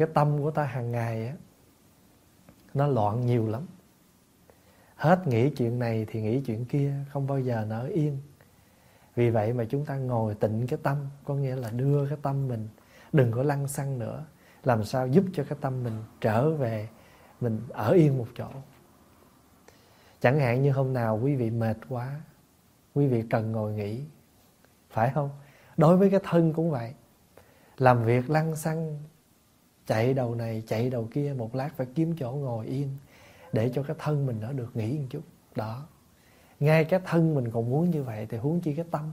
cái tâm của ta hàng ngày á, nó loạn nhiều lắm. Hết nghĩ chuyện này thì nghĩ chuyện kia, không bao giờ nở yên. Vì vậy mà chúng ta ngồi tịnh cái tâm, có nghĩa là đưa cái tâm mình, đừng có lăn xăng nữa. Làm sao giúp cho cái tâm mình trở về, mình ở yên một chỗ. Chẳng hạn như hôm nào quý vị mệt quá, quý vị cần ngồi nghỉ, phải không? Đối với cái thân cũng vậy. Làm việc lăn xăng chạy đầu này, chạy đầu kia, một lát phải kiếm chỗ ngồi yên để cho cái thân mình nó được nghỉ một chút. Đó. Ngay cái thân mình còn muốn như vậy thì huống chi cái tâm.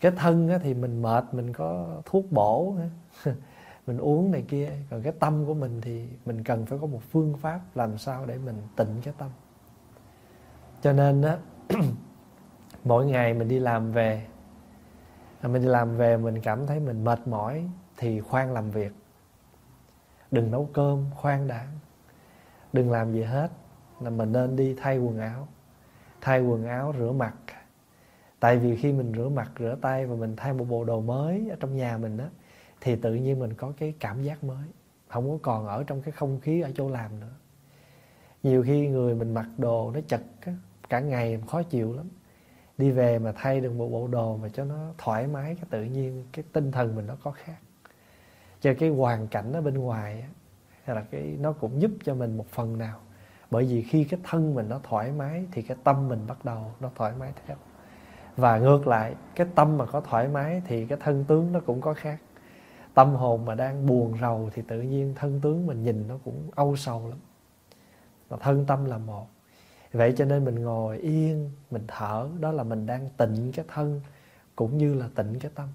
Cái thân thì mình mệt, mình có thuốc bổ mình uống này kia. Còn cái tâm của mình thì mình cần phải có một phương pháp làm sao để mình tịnh cái tâm. Cho nên á, mỗi ngày mình đi làm về, mình đi làm về mình cảm thấy mình mệt mỏi thì khoan làm việc. Đừng nấu cơm, khoan đã. Đừng làm gì hết, là mình nên đi thay quần áo. Thay quần áo, rửa mặt. Tại vì khi mình rửa mặt, rửa tay và mình thay một bộ đồ mới ở trong nhà mình đó thì tự nhiên mình có cái cảm giác mới. Không có còn ở trong cái không khí ở chỗ làm nữa. Nhiều khi người mình mặc đồ nó chật cả ngày khó chịu lắm. Đi về mà thay được một bộ đồ mà cho nó thoải mái, cái tự nhiên cái tinh thần mình nó có khác cho cái hoàn cảnh ở bên ngoài hay là cái nó cũng giúp cho mình một phần nào. Bởi vì khi cái thân mình nó thoải mái thì cái tâm mình bắt đầu nó thoải mái theo. Và ngược lại cái tâm mà có thoải mái thì cái thân tướng nó cũng có khác. Tâm hồn mà đang buồn rầu thì tự nhiên thân tướng mình nhìn nó cũng âu sầu lắm. Mà thân tâm là một. Vậy cho nên mình ngồi yên mình thở đó là mình đang tịnh cái thân cũng như là tịnh cái tâm.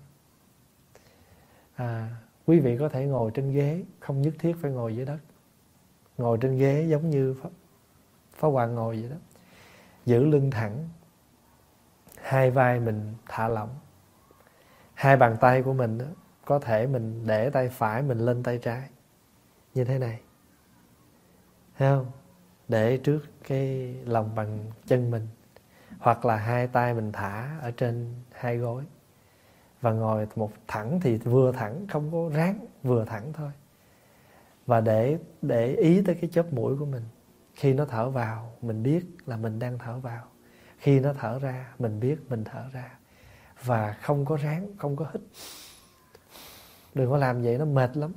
À, quý vị có thể ngồi trên ghế không nhất thiết phải ngồi dưới đất. Ngồi trên ghế giống như pháp, pháp hoàng ngồi vậy đó. Giữ lưng thẳng hai vai mình thả lỏng. Hai bàn tay của mình đó, có thể mình để tay phải mình lên tay trái. Như thế này. Thấy không? Để trước cái lòng bằng chân mình. Hoặc là hai tay mình thả ở trên hai gối và ngồi một thẳng thì vừa thẳng, không có ráng, vừa thẳng thôi. Và để để ý tới cái chớp mũi của mình, khi nó thở vào, mình biết là mình đang thở vào. Khi nó thở ra, mình biết mình thở ra. Và không có ráng, không có hít. Đừng có làm vậy, nó mệt lắm.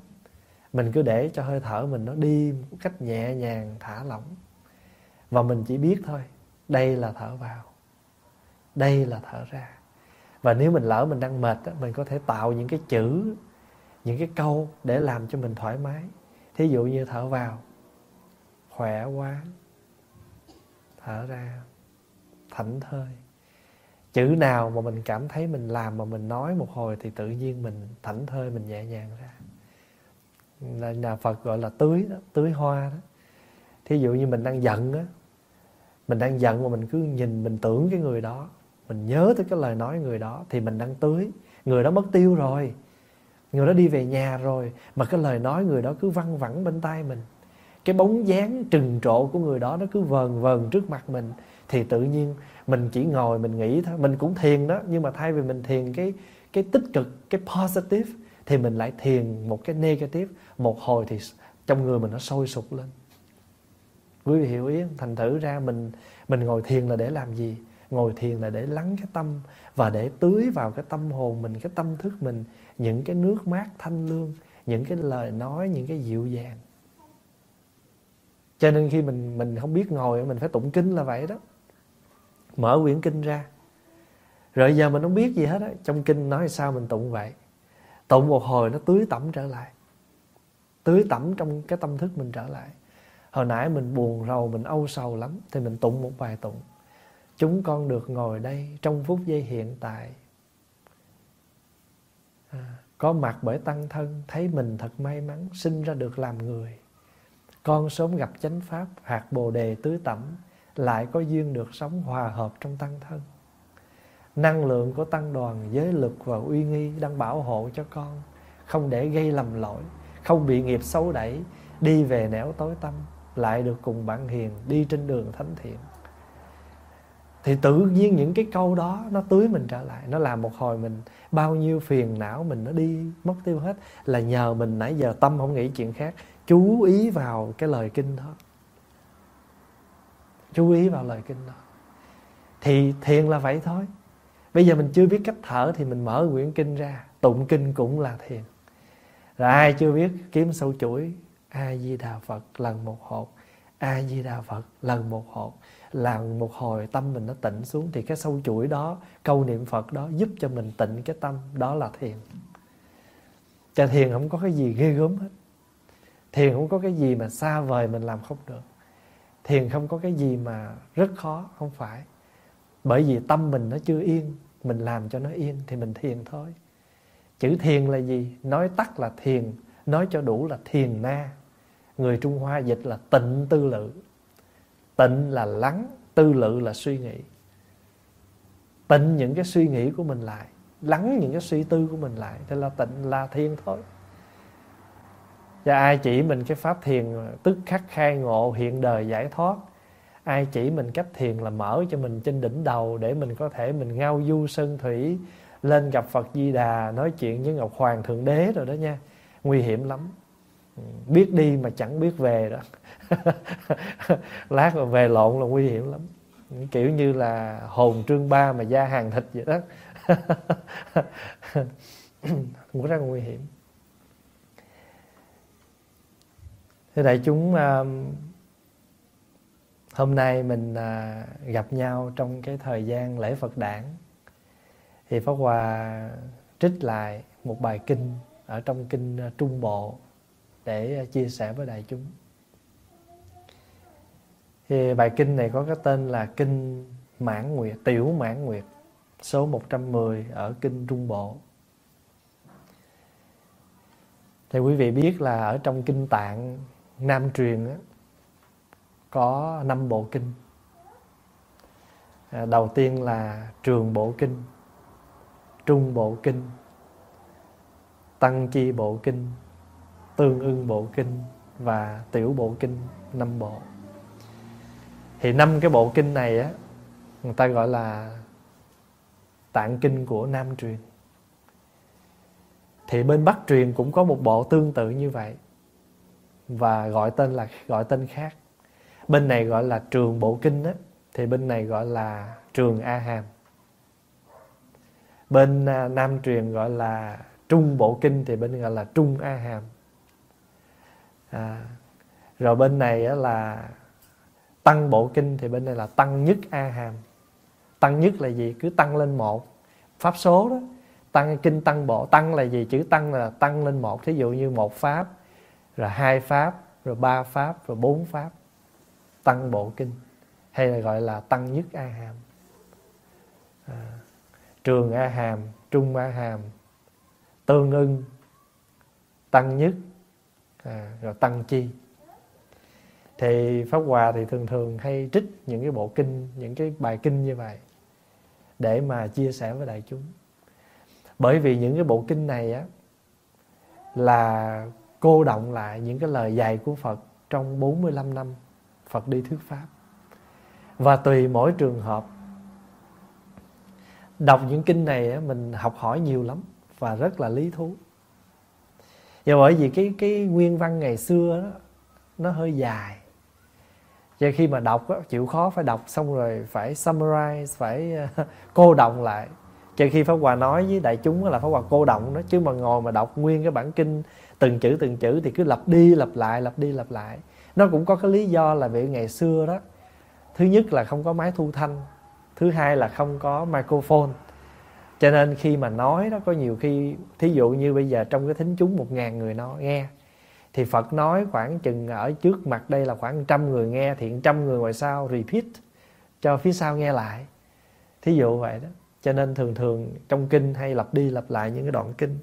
Mình cứ để cho hơi thở mình nó đi một cách nhẹ nhàng, thả lỏng. Và mình chỉ biết thôi, đây là thở vào. Đây là thở ra và nếu mình lỡ mình đang mệt mình có thể tạo những cái chữ, những cái câu để làm cho mình thoải mái. Thí dụ như thở vào, khỏe quá, thở ra, thảnh thơi. Chữ nào mà mình cảm thấy mình làm mà mình nói một hồi thì tự nhiên mình thảnh thơi, mình nhẹ nhàng ra. Là nhà Phật gọi là tưới đó, tưới hoa đó. Thí dụ như mình đang giận á, mình đang giận mà mình cứ nhìn, mình tưởng cái người đó mình nhớ tới cái lời nói người đó thì mình đang tưới. Người đó mất tiêu rồi. Người đó đi về nhà rồi, mà cái lời nói người đó cứ văng vẳng bên tai mình. Cái bóng dáng trừng trộ của người đó nó cứ vờn vờn trước mặt mình. Thì tự nhiên mình chỉ ngồi mình nghĩ thôi. Mình cũng thiền đó, nhưng mà thay vì mình thiền cái cái tích cực, cái positive, thì mình lại thiền một cái negative. Một hồi thì trong người mình nó sôi sục lên. Quý vị hiểu ý thành thử ra mình mình ngồi thiền là để làm gì? Ngồi thiền là để lắng cái tâm và để tưới vào cái tâm hồn mình, cái tâm thức mình, những cái nước mát thanh lương, những cái lời nói, những cái dịu dàng. Cho nên khi mình mình không biết ngồi, mình phải tụng kinh là vậy đó. Mở quyển kinh ra. Rồi giờ mình không biết gì hết á, trong kinh nói sao mình tụng vậy. Tụng một hồi nó tưới tẩm trở lại. Tưới tẩm trong cái tâm thức mình trở lại. Hồi nãy mình buồn rầu, mình âu sầu lắm, thì mình tụng một bài tụng chúng con được ngồi đây trong phút giây hiện tại. À, có mặt bởi tăng thân thấy mình thật may mắn sinh ra được làm người. Con sớm gặp chánh pháp hạt bồ đề tưới tẩm lại có duyên được sống hòa hợp trong tăng thân. Năng lượng của tăng đoàn giới lực và uy nghi đang bảo hộ cho con. Không để gây lầm lỗi không bị nghiệp xấu đẩy đi về nẻo tối tâm lại được cùng bạn hiền đi trên đường thánh thiện thì tự nhiên những cái câu đó nó tưới mình trở lại, nó làm một hồi mình, bao nhiêu phiền não mình nó đi, mất tiêu hết. Là nhờ mình nãy giờ tâm không nghĩ chuyện khác, chú ý vào cái lời kinh đó. Chú ý vào lời kinh đó. Thì thiền là vậy thôi. Bây giờ mình chưa biết cách thở thì mình mở quyển kinh ra. Tụng kinh cũng là thiền. Rồi ai chưa biết, kiếm sâu chuỗi. A di đà phật lần một hộp a di đà phật lần một hộp làm một hồi tâm mình nó tịnh xuống thì cái sâu chuỗi đó, câu niệm phật đó giúp cho mình tịnh cái tâm, đó là thiền. Cho thiền không có cái gì ghê gớm hết. Thiền không có cái gì mà xa vời mình làm không được. Thiền không có cái gì mà rất khó, không phải. Bởi vì tâm mình nó chưa yên, mình làm cho nó yên thì mình thiền thôi. Chữ thiền là gì? Nói tắt là thiền, nói cho đủ là thiền na. Người trung hoa dịch là tịnh tư lự tịnh là lắng, tư lự là suy nghĩ. Tịnh những cái suy nghĩ của mình lại, lắng những cái suy tư của mình lại, thế là tịnh là thiền thôi. Và ai chỉ mình cái pháp thiền tức khắc khai ngộ hiện đời giải thoát, ai chỉ mình cách thiền là mở cho mình trên đỉnh đầu để mình có thể mình ngao du sơn thủy, lên gặp Phật Di Đà, nói chuyện với Ngọc Hoàng Thượng Đế rồi đó nha. Nguy hiểm lắm biết đi mà chẳng biết về đó. Lát mà về lộn là nguy hiểm lắm. Kiểu như là hồn trương ba mà da hàng thịt vậy đó. Cũng rất là nguy hiểm. Thế đại chúng um, hôm nay mình à, gặp nhau trong cái thời gian lễ Phật đản. Thì Pháp Hòa trích lại một bài kinh ở trong kinh Trung Bộ để ờ, chia sẻ với đại chúng. Thì bài kinh này có cái tên là kinh Mãn Nguyệt, Tiểu Mãn Nguyệt, số 110 ở kinh Trung Bộ. Thì quý vị biết là ở trong kinh tạng Nam truyền á, có năm bộ kinh à, đầu tiên là trường bộ kinh trung bộ kinh tăng chi bộ kinh tương ưng bộ kinh và tiểu bộ kinh năm bộ. Thì năm cái bộ kinh này á, người ta gọi là tạng kinh của nam truyền. Thì bên bắc truyền cũng có một bộ tương tự như vậy và gọi tên là, gọi tên khác. Bên này gọi là trường bộ kinh á, thì bên này gọi là trường a hàm. Bên à, nam truyền gọi là trung bộ kinh thì bên gọi là trung a hàm à, rồi bên này là tăng bộ kinh thì bên này là tăng nhất a hàm tăng nhất là gì? Cứ tăng lên một. Pháp số đó tăng kinh tăng bộ tăng là gì? Chữ tăng là tăng lên một. Thí dụ như một pháp rồi hai pháp rồi ba pháp rồi bốn pháp. Tăng bộ kinh hay là gọi là tăng nhất a hàm à, trường a hàm trung a hàm tương ưng tăng nhất à, rồi tăng chi. Thì pháp hòa thì thường thường hay trích những cái bộ kinh những cái bài kinh như vậy để mà chia sẻ với đại chúng. Bởi vì những cái bộ kinh này á là cô động lại những cái lời dạy của Phật trong 45 năm Phật đi thuyết pháp. Và tùy mỗi trường hợp đọc những kinh này mình học hỏi nhiều lắm và rất là lý thú và bởi vì cái cái nguyên văn ngày xưa đó, nó hơi dài. Cho khi mà đọc đó, chịu khó phải đọc xong rồi phải summarize phải ờ, cô động lại. Cho khi Pháp Hòa nói với đại chúng là Pháp Hòa cô động đó chứ mà ngồi mà đọc nguyên cái bản kinh từng chữ từng chữ thì cứ lặp đi lặp lại lặp đi lặp lại. Nó cũng có cái lý do là vì ngày xưa đó thứ nhất là không có máy thu thanh thứ hai là không có microphone cho nên khi mà nói đó, có nhiều khi, thí dụ như bây giờ trong cái thính chúng một ngàn người nó nghe, thì Phật nói khoảng chừng ở trước mặt đây là khoảng trăm người nghe, thì trăm người ngoài sau repeat cho phía sau nghe lại. Thí dụ vậy đó. Cho nên thường thường trong kinh hay lặp đi lặp lại những cái đoạn kinh.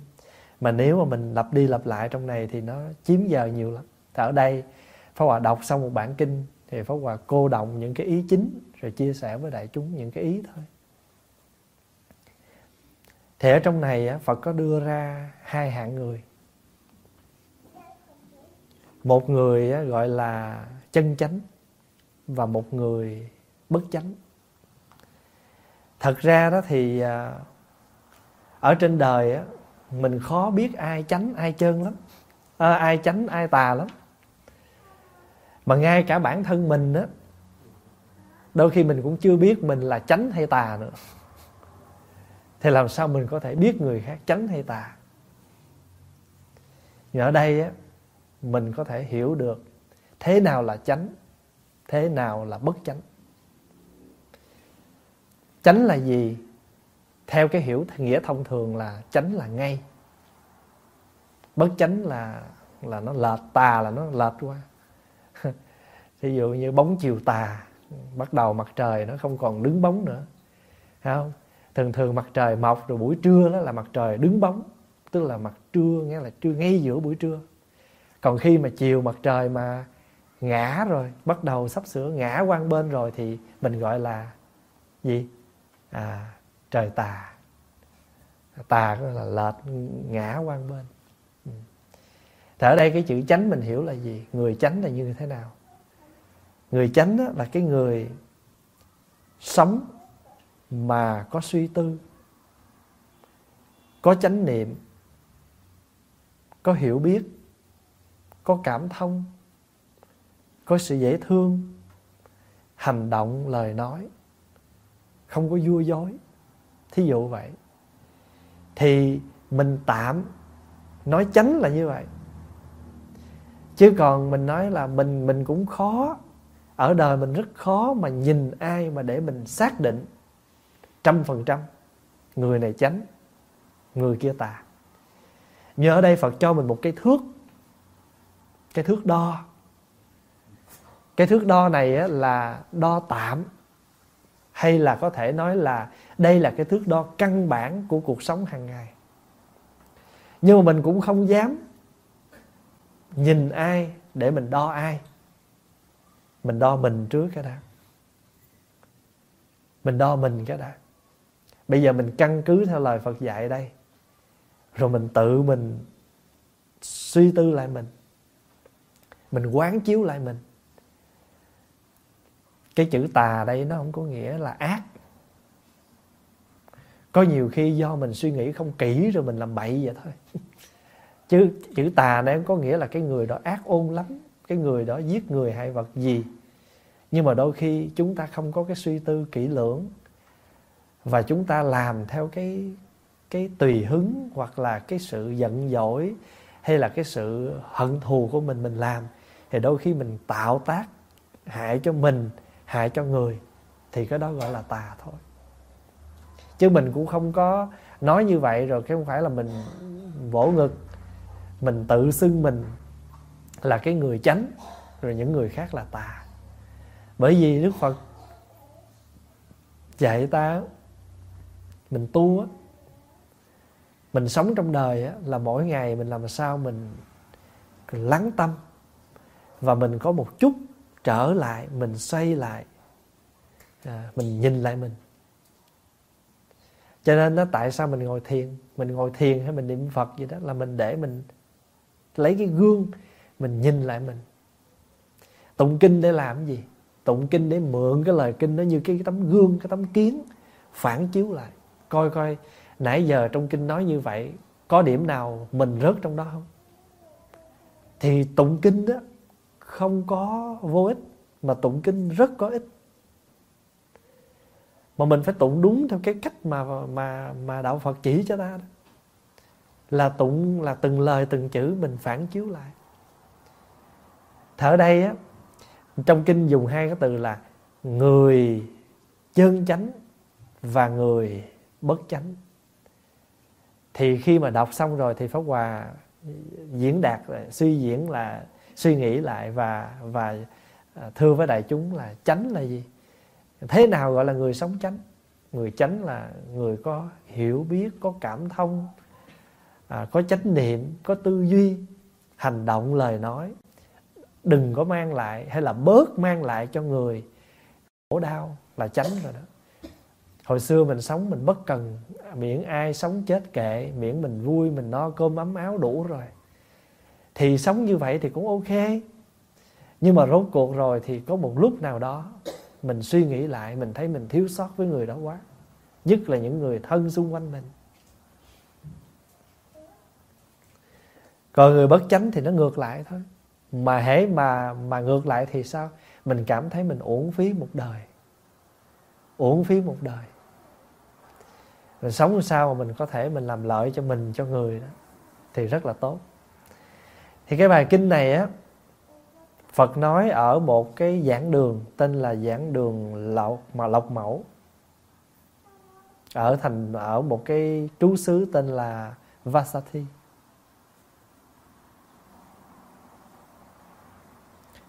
Mà nếu mà mình lặp đi lặp lại trong này thì nó chiếm giờ nhiều lắm. Thì ở đây, Pháp Hòa đọc xong một bản kinh, thì Pháp Hòa cô động những cái ý chính, rồi chia sẻ với đại chúng những cái ý thôi. Thì ở trong này Phật có đưa ra hai hạng người. Một người gọi là chân chánh và một người bất chánh. thật ra đó thì à, ở trên đời mình khó biết ai chánh ai chân lắm à, ai chánh ai tà lắm mà ngay cả bản thân mình á đôi khi mình cũng chưa biết mình là chánh hay tà nữa thì làm sao mình có thể biết người khác chánh hay tà? Nhưng ở đây á, mình có thể hiểu được thế nào là chánh, thế nào là bất chánh. Chánh là gì? Theo cái hiểu nghĩa thông thường là chánh là ngay. Bất chánh là là nó lệch, tà là nó lệch qua. Ví dụ như bóng chiều tà, bắt đầu mặt trời nó không còn đứng bóng nữa. Không? Thường thường mặt trời mọc rồi buổi trưa đó là mặt trời đứng bóng, tức là mặt trưa nghĩa là trưa ngay giữa buổi trưa. Còn khi mà chiều mặt trời mà ngã rồi, bắt đầu sắp sửa ngã quan bên rồi thì mình gọi là gì? À trời tà. Tà có là lệch, ngã quan bên. Ừ. Thì ở đây cái chữ chánh mình hiểu là gì? Người chánh là như thế nào? Người chánh là cái người sống mà có suy tư, có chánh niệm, có hiểu biết, có cảm thông, có sự dễ thương, hành động lời nói, không có vua dối, thí dụ vậy. Thì mình tạm nói chánh là như vậy. Chứ còn mình nói là mình mình cũng khó, ở đời mình rất khó mà nhìn ai mà để mình xác định trăm phần trăm. Người này chánh, người kia tà. Nhờ ở đây phật cho mình một cái thước cái thước đo. Cái thước đo này là đo tạm, hay là có thể nói là đây là cái thước đo căn bản của cuộc sống hàng ngày. Nhưng mà mình cũng không dám nhìn ai để mình đo ai. Mình đo mình trước cái đã. Mình đo mình cái đã bây giờ mình căn cứ theo lời phật dạy đây. Rồi mình tự mình suy tư lại mình. Mình quán chiếu lại mình. Cái chữ tà đây nó không có nghĩa là ác. Có nhiều khi do mình suy nghĩ không kỹ rồi mình làm bậy vậy thôi. Chứ chữ tà này có nghĩa là cái người đó ác ôn lắm, cái người đó giết người hại vật gì. Nhưng mà đôi khi chúng ta không có cái suy tư kỹ lưỡng và chúng ta làm theo cái cái tùy hứng hoặc là cái sự giận dỗi hay là cái sự hận thù của mình mình làm. Thì đôi khi mình tạo tác hại cho mình, hại cho người, thì cái đó gọi là tà thôi. Chứ mình cũng không có nói như vậy rồi cái không phải là mình vỗ ngực, mình tự xưng mình là cái người chánh, rồi những người khác là tà. Bởi vì đức phật dạy ta mình tu á mình sống trong đời á là mỗi ngày mình làm sao mình lắng tâm và mình có một chút trở lại mình xoay lại à, mình nhìn lại mình. Cho nên đó tại sao mình ngồi thiền? Mình ngồi thiền hay mình niệm phật gì đó là mình để mình lấy cái gương mình nhìn lại mình. Tụng kinh để làm gì? Tụng kinh để mượn cái lời kinh đó như cái tấm gương cái tấm kiến phản chiếu lại coi coi, nãy giờ trong kinh nói như vậy, có điểm nào mình rớt trong đó không? Thì tụng kinh đó không có vô ích, mà tụng kinh rất có ích. Mà mình phải tụng đúng theo cái cách mà mà mà đạo Phật chỉ cho ta đó. Là tụng là từng lời, từng chữ mình phản chiếu lại. Thở đây á, trong kinh dùng hai cái từ là người chân chánh và người bất chánh. Thì khi mà đọc xong rồi thì pháp hòa diễn đạt suy diễn là suy nghĩ lại và và à, thưa với đại chúng là chánh là gì? Thế nào gọi là người sống chánh? Người chánh là người có hiểu biết có cảm thông à, có chánh niệm có tư duy hành động lời nói. Đừng có mang lại hay là bớt mang lại cho người khổ đau là chánh rồi đó hồi xưa mình sống mình bất cần miễn ai sống chết kệ miễn mình vui, mình no cơm ấm áo đủ rồi. Thì sống như vậy thì cũng ok. Nhưng mà rốt cuộc rồi thì có một lúc nào đó mình suy nghĩ lại, mình thấy mình thiếu sót với người đó quá. Nhất là những người thân xung quanh mình. Còn người bất chánh thì nó ngược lại thôi. Mà hễ mà mà ngược lại thì sao? Mình cảm thấy mình uổng phí một đời. Uổng phí một đời mình sống sao mà mình có thể mình làm lợi cho mình, cho người đó, thì rất là tốt. Thì cái bài kinh này á, Phật nói ở một cái giảng đường tên là giảng đường lộc mà lộc mẫu. Ở thành, ở một cái trú xứ tên là Vasati.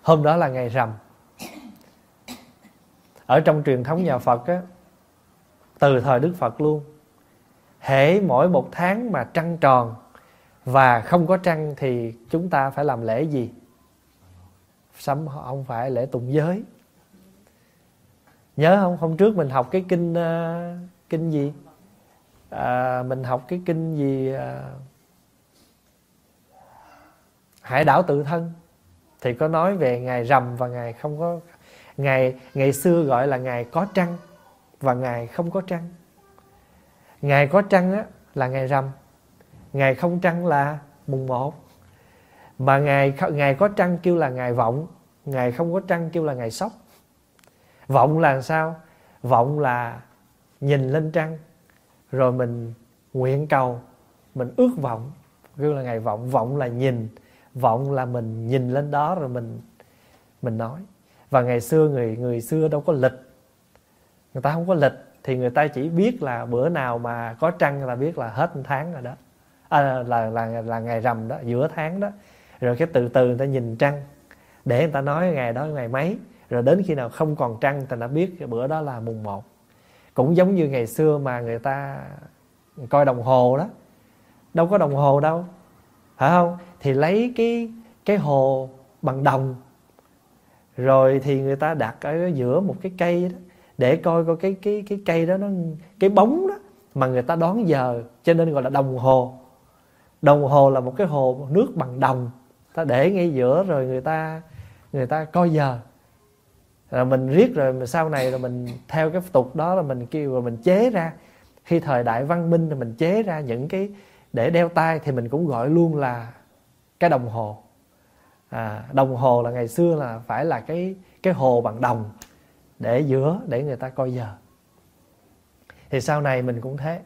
Hôm đó là ngày rằm. Ở trong truyền thống nhà Phật á, từ thời Đức Phật luôn hễ mỗi một tháng mà trăng tròn và không có trăng thì chúng ta phải làm lễ gì? Sắm không phải lễ tụng giới. Nhớ không? Hôm trước mình học cái kinh uh, kinh gì? À, mình học cái kinh gì uh, hải đảo tự thân. Thì có nói về ngày rằm và ngày không có ngày ngày xưa gọi là ngày có trăng và ngày không có trăng ngày có trăng á, là ngày rằm. Ngày không trăng là mùng một. Mà ngày ngày có trăng kêu là ngày vọng. Ngày không có trăng kêu là ngày sóc. Vọng là sao? Vọng là nhìn lên trăng rồi mình nguyện cầu mình ước vọng kêu là ngày vọng. Vọng là nhìn vọng là mình nhìn lên đó rồi mình mình nói. Và ngày xưa người người xưa đâu có lịch. Người ta không có lịch thì người ta chỉ biết là bữa nào mà có trăng là biết là hết tháng rồi đó. À, là, là là ngày rằm đó giữa tháng đó. Rồi cái từ từ người ta nhìn trăng. Để người ta nói ngày đó ngày mấy. Rồi đến khi nào không còn trăng thì đã biết cái bữa đó là mùng 1 cũng giống như ngày xưa mà người ta coi đồng hồ đó. Đâu có đồng hồ đâu. Phải không? Thì lấy cái cái hồ bằng đồng. Rồi thì người ta đặt ở giữa một cái cây đó để coi coi cái cái cái cây đó nó cái bóng đó mà người ta đón giờ cho nên gọi là đồng hồ. Đồng hồ là một cái hồ nước bằng đồng. Ta để ngay giữa rồi người ta người ta coi giờ. Rồi mình riết rồi sau này rồi mình theo cái tục đó là mình kêu rồi mình chế ra. Khi thời đại văn minh thì mình chế ra những cái để đeo tay thì mình cũng gọi luôn là cái đồng hồ. À, đồng hồ là ngày xưa là phải là cái cái hồ bằng đồng để giữa để người ta coi giờ. Thì sau này mình cũng thế.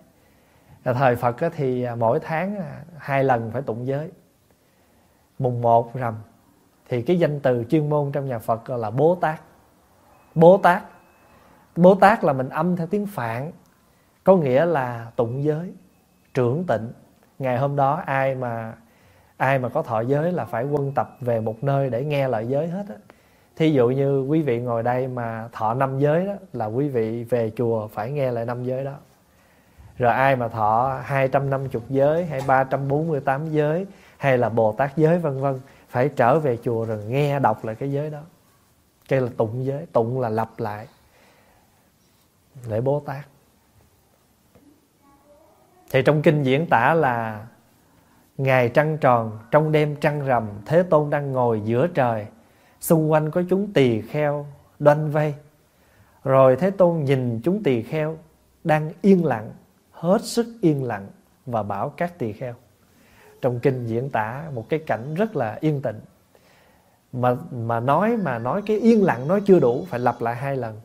Thời Phật thì à, mỗi tháng à, hai lần phải tụng giới. Mùng một rằm, thì cái danh từ chuyên môn trong nhà Phật gọi là Bố Tát. Bố Tát. Bố Tát là mình âm theo tiếng Phạn, có nghĩa là tụng giới, trưởng tịnh. Ngày hôm đó ai mà ai mà có thọ giới là phải quân tập về một nơi để nghe lời giới hết á thí dụ như quý vị ngồi đây mà thọ năm giới đó, là quý vị về chùa phải nghe lại năm giới đó. Rồi ai mà thọ 250 giới, hay 348 giới, hay là Bồ Tát giới, vân vân, phải trở về chùa rồi nghe đọc lại cái giới đó. Cái là tụng giới, tụng là lặp lại. Lễ Bồ Tát. Thì trong kinh diễn tả là ngày trăng tròn, trong đêm trăng rằm, thế tôn đang ngồi giữa trời xung quanh có chúng tỳ kheo, đoanh vây. Rồi thế tôn nhìn chúng tỳ kheo đang yên lặng, hết sức yên lặng và bảo các tỳ kheo. Trong kinh diễn tả một cái cảnh rất là yên tĩnh. Mà mà nói mà nói cái yên lặng nói chưa đủ, phải lặp lại hai lần.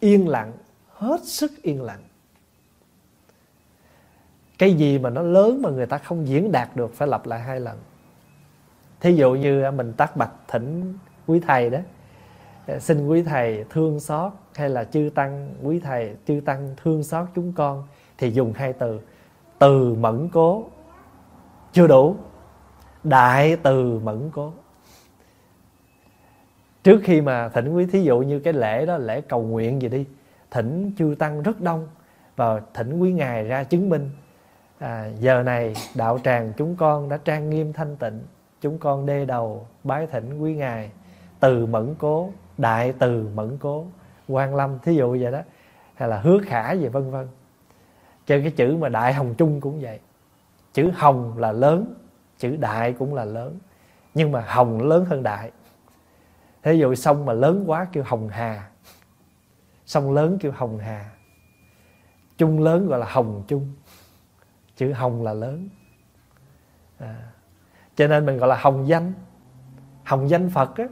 Yên lặng, hết sức yên lặng. Cái gì mà nó lớn mà người ta không diễn đạt được, phải lặp lại hai lần. Thí dụ như mình tác bạch thỉnh quý thầy đó. Ờ, xin quý thầy thương xót hay là chư tăng quý thầy chư tăng thương xót chúng con. Thì dùng hai từ từ mẫn cố. Chưa đủ. Đại từ mẫn cố. Trước khi mà thỉnh quý thí dụ như cái lễ đó lễ cầu nguyện gì đi thỉnh chư tăng rất đông và thỉnh quý ngài ra chứng minh à, giờ này đạo tràng chúng con đã trang nghiêm thanh tịnh chúng con đê đầu bái thỉnh quý ngài từ mẫn cố, đại từ mẫn cố quan lâm, thí dụ vậy đó. Hay là hứa khả gì vân vân. Cho cái chữ mà đại hồng trung cũng vậy. Chữ hồng là lớn, chữ đại cũng là lớn. Nhưng mà hồng lớn hơn đại. Thế dụ sông mà lớn quá kêu hồng hà. Sông lớn kêu hồng hà. Chung lớn gọi là hồng chung. Chữ hồng là lớn. À. cho nên mình gọi là hồng danh. Hồng danh phật á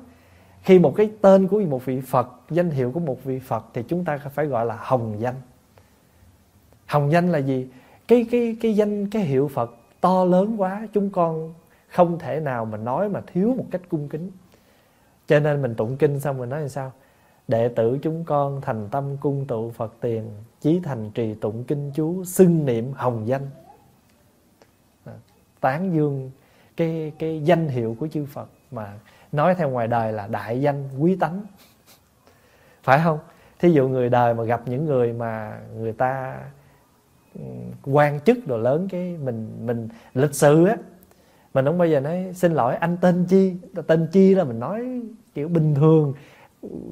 khi một cái tên của một vị phật, danh hiệu của một vị phật thì chúng ta phải gọi là hồng danh. Hồng danh là gì? Cái cái cái danh, cái hiệu phật to lớn quá, chúng con không thể nào mà nói mà thiếu một cách cung kính. Cho nên mình tụng kinh xong mình nói làm sao? Đệ tử chúng con thành tâm cung tụ phật tiền, chí thành trì tụng kinh chú, xưng niệm hồng danh. Tán dương cái cái danh hiệu của chư phật mà nói theo ngoài đời là đại danh quý tánh. Phải không? Thí dụ người đời mà gặp những người mà người ta ừ, quan chức đồ lớn, cái mình mình lịch sự á, mình không bao giờ nói, xin lỗi, anh tên chi? Tên chi là mình nói kiểu bình thường,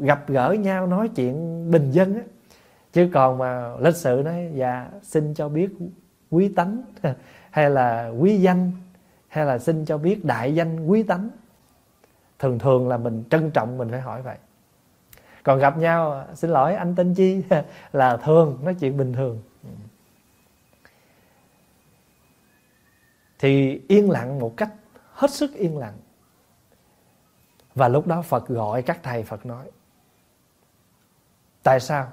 gặp gỡ nhau, nói chuyện bình dân á. Chứ còn mà lịch sự nói dạ xin cho biết quý tánh, hay là quý danh, hay là xin cho biết đại danh quý tánh thường thường là mình trân trọng, mình phải hỏi vậy. Còn gặp nhau, xin lỗi, anh tên chi? Là thường, nói chuyện bình thường. Ừ. Thì yên lặng một cách hết sức yên lặng. Và lúc đó Phật gọi các thầy, Phật nói, tại sao?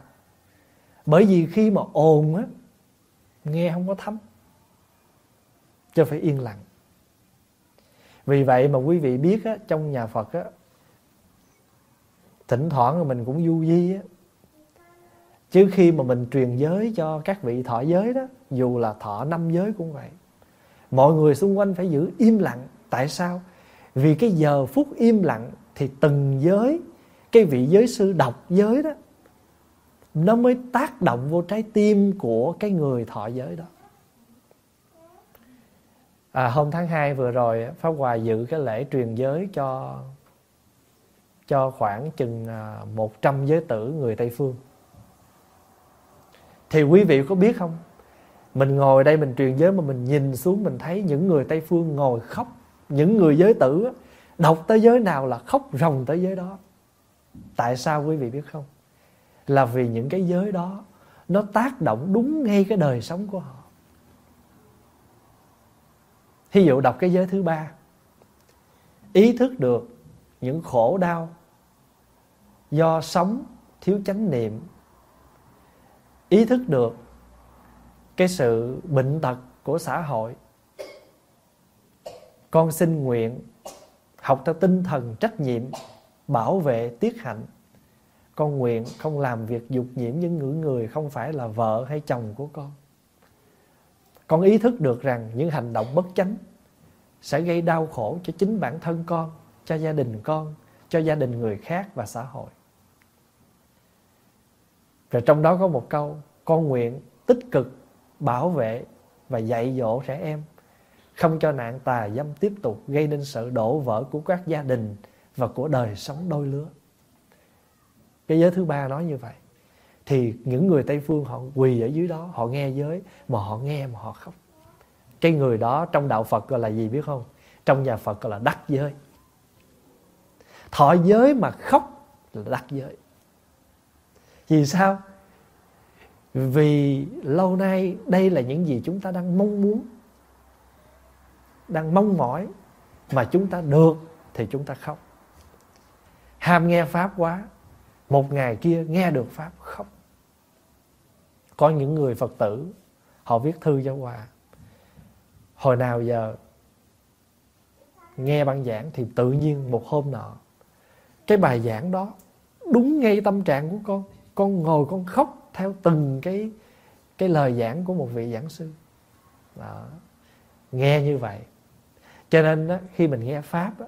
Bởi vì khi mà ồn á, nghe không có thấm cho phải yên lặng vì vậy mà quý vị biết á, trong nhà Phật á, thỉnh thoảng mình cũng du di á. chứ khi mà mình truyền giới cho các vị thọ giới đó dù là thọ năm giới cũng vậy. Mọi người xung quanh phải giữ im lặng. Tại sao? Vì cái giờ phút im lặng thì từng giới cái vị giới sư đọc giới đó nó mới tác động vô trái tim của cái người thọ giới đó à, hôm tháng 2 vừa rồi pháp hòa dự cái lễ truyền giới cho cho khoảng chừng à, 100 giới tử người tây phương. Thì quý vị có biết không? Mình ngồi đây mình truyền giới mà mình nhìn xuống mình thấy những người tây phương ngồi khóc. Những người giới tử đọc tới giới nào là khóc ròng tới giới đó. Tại sao quý vị biết không? Là vì những cái giới đó nó tác động đúng ngay cái đời sống của họ. Thí dụ đọc cái giới thứ ba. Ý thức được những khổ đau Do sống thiếu chánh niệm. Ý thức được cái sự bệnh tật của xã hội. Con xin nguyện học theo tinh thần trách nhiệm, Bảo vệ, tiết hạnh. Con nguyện không làm việc dục nhiễm những người người Không phải là vợ hay chồng của con con ý thức được rằng những hành động bất chánh sẽ gây đau khổ cho chính bản thân con, cho gia đình con, cho gia đình người khác và xã hội. Và trong đó có một câu, con nguyện tích cực bảo vệ và dạy dỗ trẻ em, không cho nạn tà dâm tiếp tục gây nên sự đổ vỡ của các gia đình và của đời sống đôi lứa. Cái giới thứ ba nói như vậy thì những người tây phương họ quỳ ở dưới đó, họ nghe giới, mà họ nghe mà họ khóc. Cái người đó trong đạo phật gọi là gì biết không? Trong nhà phật gọi là đắc giới. Thọ giới mà khóc là đắc giới. Vì sao? Vì lâu nay đây là những gì chúng ta đang mong muốn, đang mong mỏi mà chúng ta được thì chúng ta khóc. Ham nghe pháp quá một ngày kia nghe được pháp khóc. Có những người phật tử họ viết thư cho hòa. Hồi nào giờ nghe băng giảng thì tự nhiên một hôm nọ cái bài giảng đó đúng ngay tâm trạng của con. Con ngồi con khóc theo từng cái cái lời giảng của một vị giảng sư. Đó. nghe như vậy. Cho nên đó, khi mình nghe pháp đó,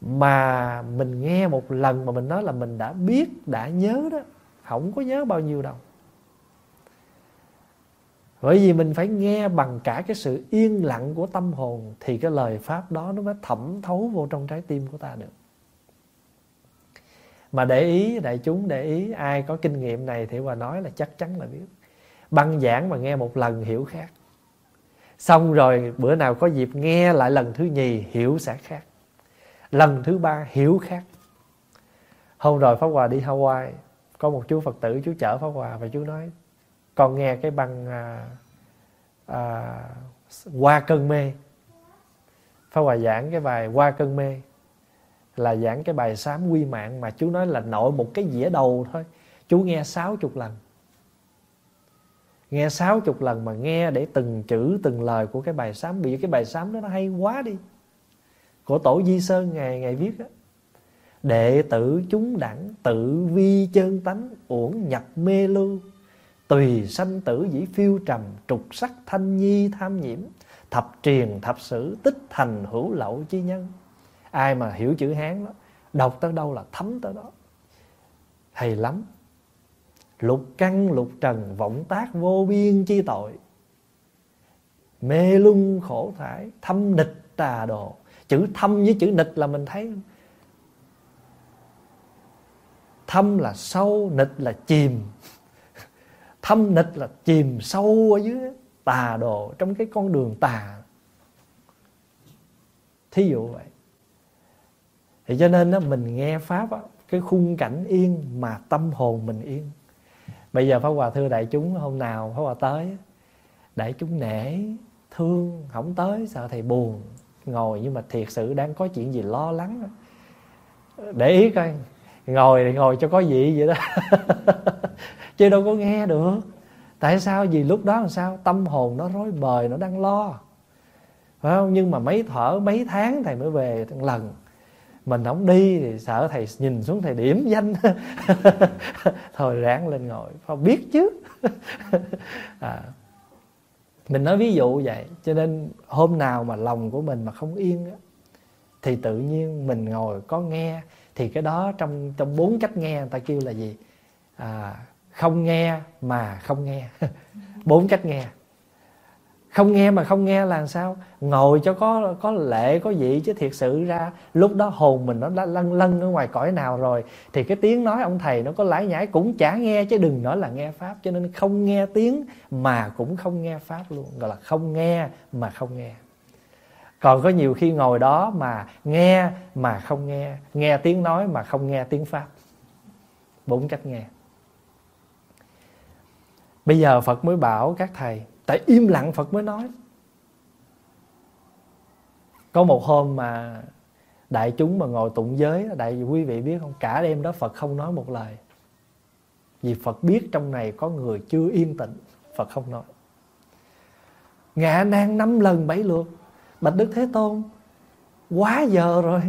mà mình nghe một lần mà mình nói là mình đã biết, đã nhớ đó, không có nhớ bao nhiêu đâu. Bởi vì mình phải nghe bằng cả cái sự yên lặng của tâm hồn thì cái lời pháp đó nó mới thẩm thấu vô trong trái tim của ta được. Mà để ý, đại chúng để ý, ai có kinh nghiệm này thì bà nói là chắc chắn là biết. Băng giảng mà nghe một lần hiểu khác. Xong rồi, bữa nào có dịp nghe lại lần thứ nhì, hiểu sẽ khác lần thứ ba hiểu khác. Hôm rồi pháp hòa đi hawaii có một chú phật tử chú chở pháp hòa và chú nói con nghe cái băng à, à, qua cơn mê. Pháp Hòa giảng cái bài qua cơn mê là giảng cái bài sám quy mạng mà chú nói là nội một cái dĩa đầu thôi. Chú nghe sáu chục lần. Nghe sáu chục lần mà nghe để từng chữ từng lời của cái bài sám. Vì cái bài sám đó nó hay quá đi của tổ di sơn ngày ngày viết đó. đệ tử chúng đẳng tự vi chân tánh uổng nhập mê lưu tùy sanh tử dĩ phiêu trầm, trục sắc thanh nhi tham nhiễm, thập truyền thập sử tích thành hữu lậu chi nhân. Ai mà hiểu chữ hán đó, đọc tới đâu là thấm tới đó. Hay lắm. Lục căn, lục trần, vọng tác vô biên chi tội. Mê luân khổ thải, thâm nịch tà đồ chữ thâm với chữ nịch là mình thấy. Thâm là sâu nịch là chìm. Thâm nịch là chìm sâu ở dưới tà đồ trong cái con đường tà. Thí dụ vậy. Thì cho nên đó, mình nghe pháp đó, cái khung cảnh yên mà tâm hồn mình yên. Bây giờ pháp hòa thưa đại chúng hôm nào pháp hòa tới đại chúng nể thương không tới sợ thầy buồn ngồi nhưng mà thiệt sự đang có chuyện gì lo lắng. Để ý coi ngồi thì ngồi cho có gì vậy đó. Chứ đâu có nghe được. Tại sao? Vì lúc đó làm sao? Tâm hồn nó rối bời nó đang lo. Phải không? Nhưng mà mấy thở mấy tháng thầy mới về một lần. Mình không đi thì sợ thầy nhìn xuống thầy điểm danh. Thôi ráng lên ngồi. Phải biết chứ. À, mình nói ví dụ vậy cho nên hôm nào mà lòng của mình mà không yên á, thì tự nhiên mình ngồi có nghe thì cái đó trong trong bốn cách nghe người ta kêu là gì? À, không nghe mà không nghe. Bốn cách nghe không nghe mà không nghe là sao? Ngồi cho có có lệ có vị chứ thiệt sự ra. Lúc đó hồn mình nó đã lân lân ở ngoài cõi nào rồi. Thì cái tiếng nói ông thầy nó có lãi nhãi cũng chả nghe chứ đừng nói là nghe pháp. Cho nên không nghe tiếng mà cũng không nghe pháp luôn. Gọi là không nghe mà không nghe. Còn có nhiều khi ngồi đó mà nghe mà không nghe. Nghe tiếng nói mà không nghe tiếng pháp. Bốn cách nghe. Bây giờ phật mới bảo các thầy tại im lặng phật mới nói. Có một hôm mà đại chúng mà ngồi tụng giới đại quý vị biết không? Cả đêm đó phật không nói một lời. Vì phật biết trong này có người chưa yên tĩnh phật không nói. Ngạ nan năm lần bảy lượt bạch đức thế tôn quá giờ rồi.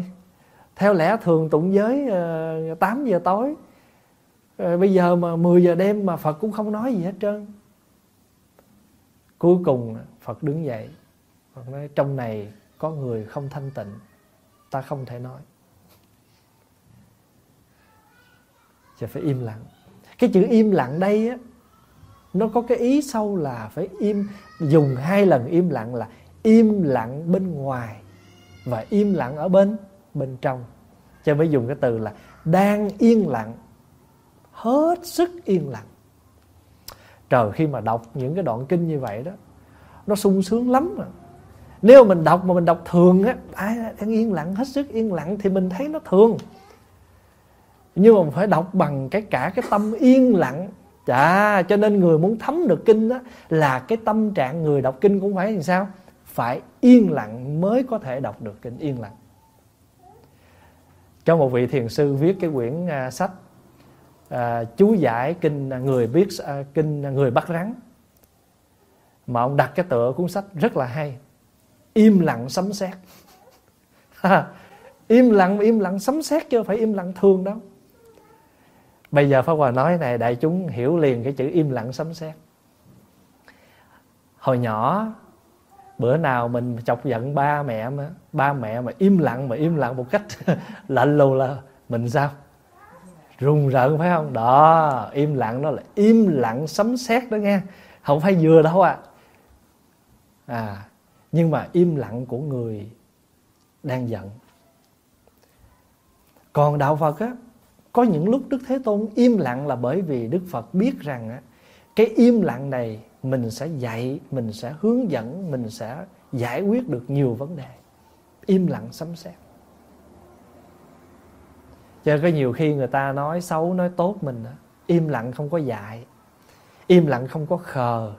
Theo lẽ thường tụng giới ờ, uh, 8 giờ tối. Uh, bây giờ mà 10 giờ đêm mà phật cũng không nói gì hết trơn cuối cùng phật đứng dậy, phật nói, trong này có người không thanh tịnh, ta không thể nói. Thì phải im lặng. Cái chữ im lặng đây á, nó có cái ý sâu là phải im, dùng hai lần im lặng là im lặng bên ngoài và im lặng ở bên bên trong. Cho mới dùng cái từ là đang yên lặng, hết sức yên lặng trời khi mà đọc những cái đoạn kinh như vậy đó nó sung sướng lắm mà nếu mình đọc mà mình đọc thường á ai đang yên lặng hết sức yên lặng thì mình thấy nó thường nhưng mà mình phải đọc bằng cái cả cái tâm yên lặng Chà, cho nên người muốn thấm được kinh đó là cái tâm trạng người đọc kinh cũng phải làm sao? Phải yên lặng mới có thể đọc được kinh yên lặng. cho một vị thiền sư viết cái quyển à, sách à, chú giải kinh người biết à, kinh người bắt rắn. Mà ông đặt cái tựa cuốn sách rất là hay. Im lặng sấm sét. Im lặng im lặng sấm sét chứ phải im lặng thường đâu. Bây giờ pháp hòa nói này đại chúng hiểu liền cái chữ im lặng sấm sét. Hồi nhỏ bữa nào mình chọc giận ba mẹ mà ba mẹ mà im lặng mà im lặng một cách lạnh lùng là mình sao? Rùng rợn phải không? Đó, im lặng đó là im lặng sấm sét đó nghe. Không phải vừa đâu à à nhưng mà im lặng của người đang giận. Còn đạo phật á, có những lúc đức thế tôn im lặng là bởi vì đức phật biết rằng á, cái im lặng này mình sẽ dạy, mình sẽ hướng dẫn, mình sẽ giải quyết được nhiều vấn đề. Im lặng sấm sét cho có nhiều khi người ta nói xấu, nói tốt mình im lặng không có dạy im lặng không có khờ,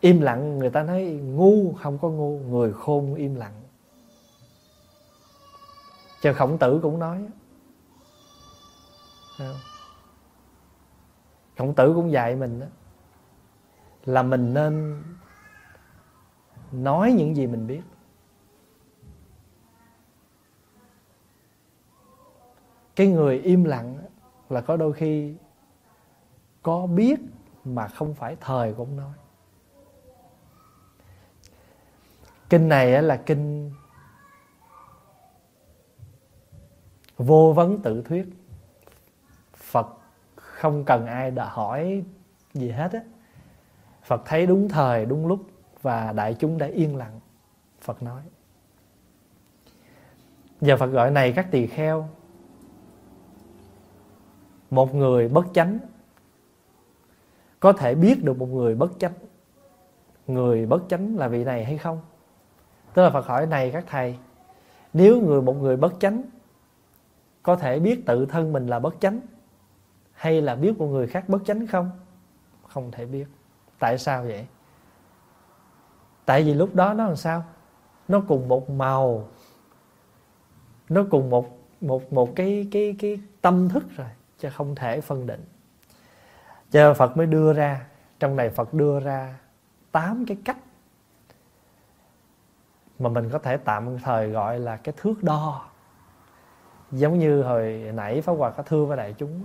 im lặng người ta nói ngu không có ngu, người khôn im lặng. Chờ khổng tử cũng nói khổng tử cũng dạy mình đó là mình nên nói những gì mình biết. Cái người im lặng là có đôi khi có biết mà không phải thời cũng nói. Kinh này là kinh vô vấn tự thuyết. Phật không cần ai đã hỏi gì hết á. Phật thấy đúng thời, đúng lúc và đại chúng đã yên lặng, phật nói. Giờ phật gọi này các tỳ kheo một người bất chánh. Có thể biết được một người bất chánh. Người bất chánh là vị này hay không? Tức là phật hỏi này các thầy, nếu người, một người bất chánh, có thể biết tự thân mình là bất chánh hay là biết một người khác bất chánh không? Không thể biết. Tại sao vậy? Tại vì lúc đó nó làm sao? Nó cùng một màu. Nó cùng một một một cái cái cái tâm thức rồi chứ không thể phân định. Cho Phật mới đưa ra, trong này Phật đưa ra tám cái cách mà mình có thể tạm thời gọi là cái thước đo. Giống như hồi nãy Pháp Hòa có thưa với đại chúng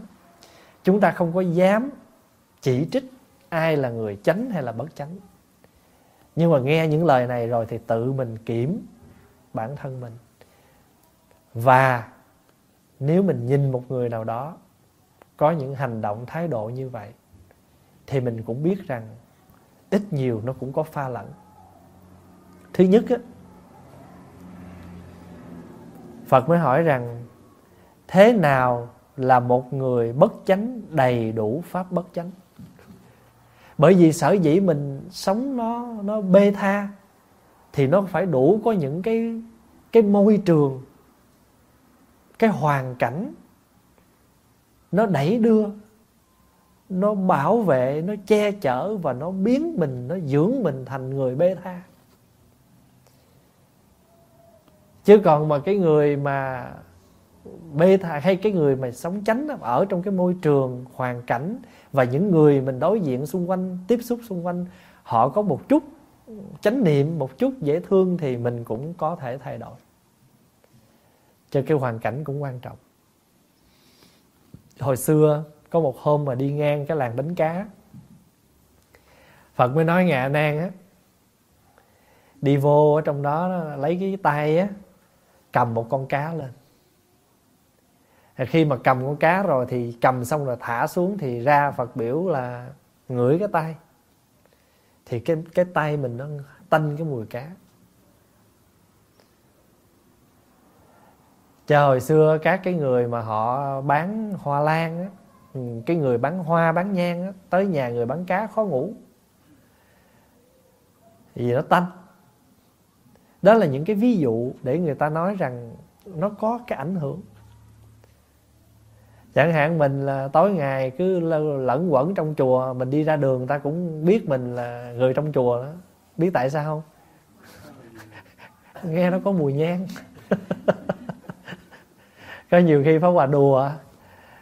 chúng ta không có dám chỉ trích ai là người chánh hay là bất chánh. Nhưng mà nghe những lời này rồi thì tự mình kiểm bản thân mình. Và nếu mình nhìn một người nào đó có những hành động, thái độ như vậy, thì mình cũng biết rằng ít nhiều nó cũng có pha lẫn. Thứ nhất á, phật mới hỏi rằng, thế nào là một người bất chánh đầy đủ pháp bất chánh? Bởi vì sở dĩ mình sống nó nó bê tha, thì nó phải đủ có những cái cái môi trường, cái hoàn cảnh nó đẩy đưa, nó bảo vệ, nó che chở và nó biến mình, nó dưỡng mình thành người bê tha. Chứ còn mà cái người mà bê tha, hay cái người mà sống chánh ở trong cái môi trường hoàn cảnh và những người mình đối diện xung quanh, tiếp xúc xung quanh, họ có một chút chánh niệm, một chút dễ thương thì mình cũng có thể thay đổi. Cho cái hoàn cảnh cũng quan trọng hồi xưa có một hôm mà đi ngang cái làng đánh cá. Phật mới nói ngạ nan á, đi vô ở trong đó lấy cái tay á, cầm một con cá lên. Khi mà cầm con cá rồi thì cầm xong rồi thả xuống thì ra phật biểu là ngửi cái tay. Thì cái cái tay mình nó tanh cái mùi cá. Cho hồi xưa các cái người mà họ bán hoa lan á ừ, cái người bán hoa, bán nhang á, tới nhà người bán cá khó ngủ. Vì nó tanh. Đó là những cái ví dụ để người ta nói rằng nó có cái ảnh hưởng. Chẳng hạn mình là tối ngày cứ lẫn quẩn trong chùa, mình đi ra đường người ta cũng biết mình là người trong chùa đó. Biết tại sao không? Nghe nó có mùi nhang. có nhiều khi pháp hòa đùa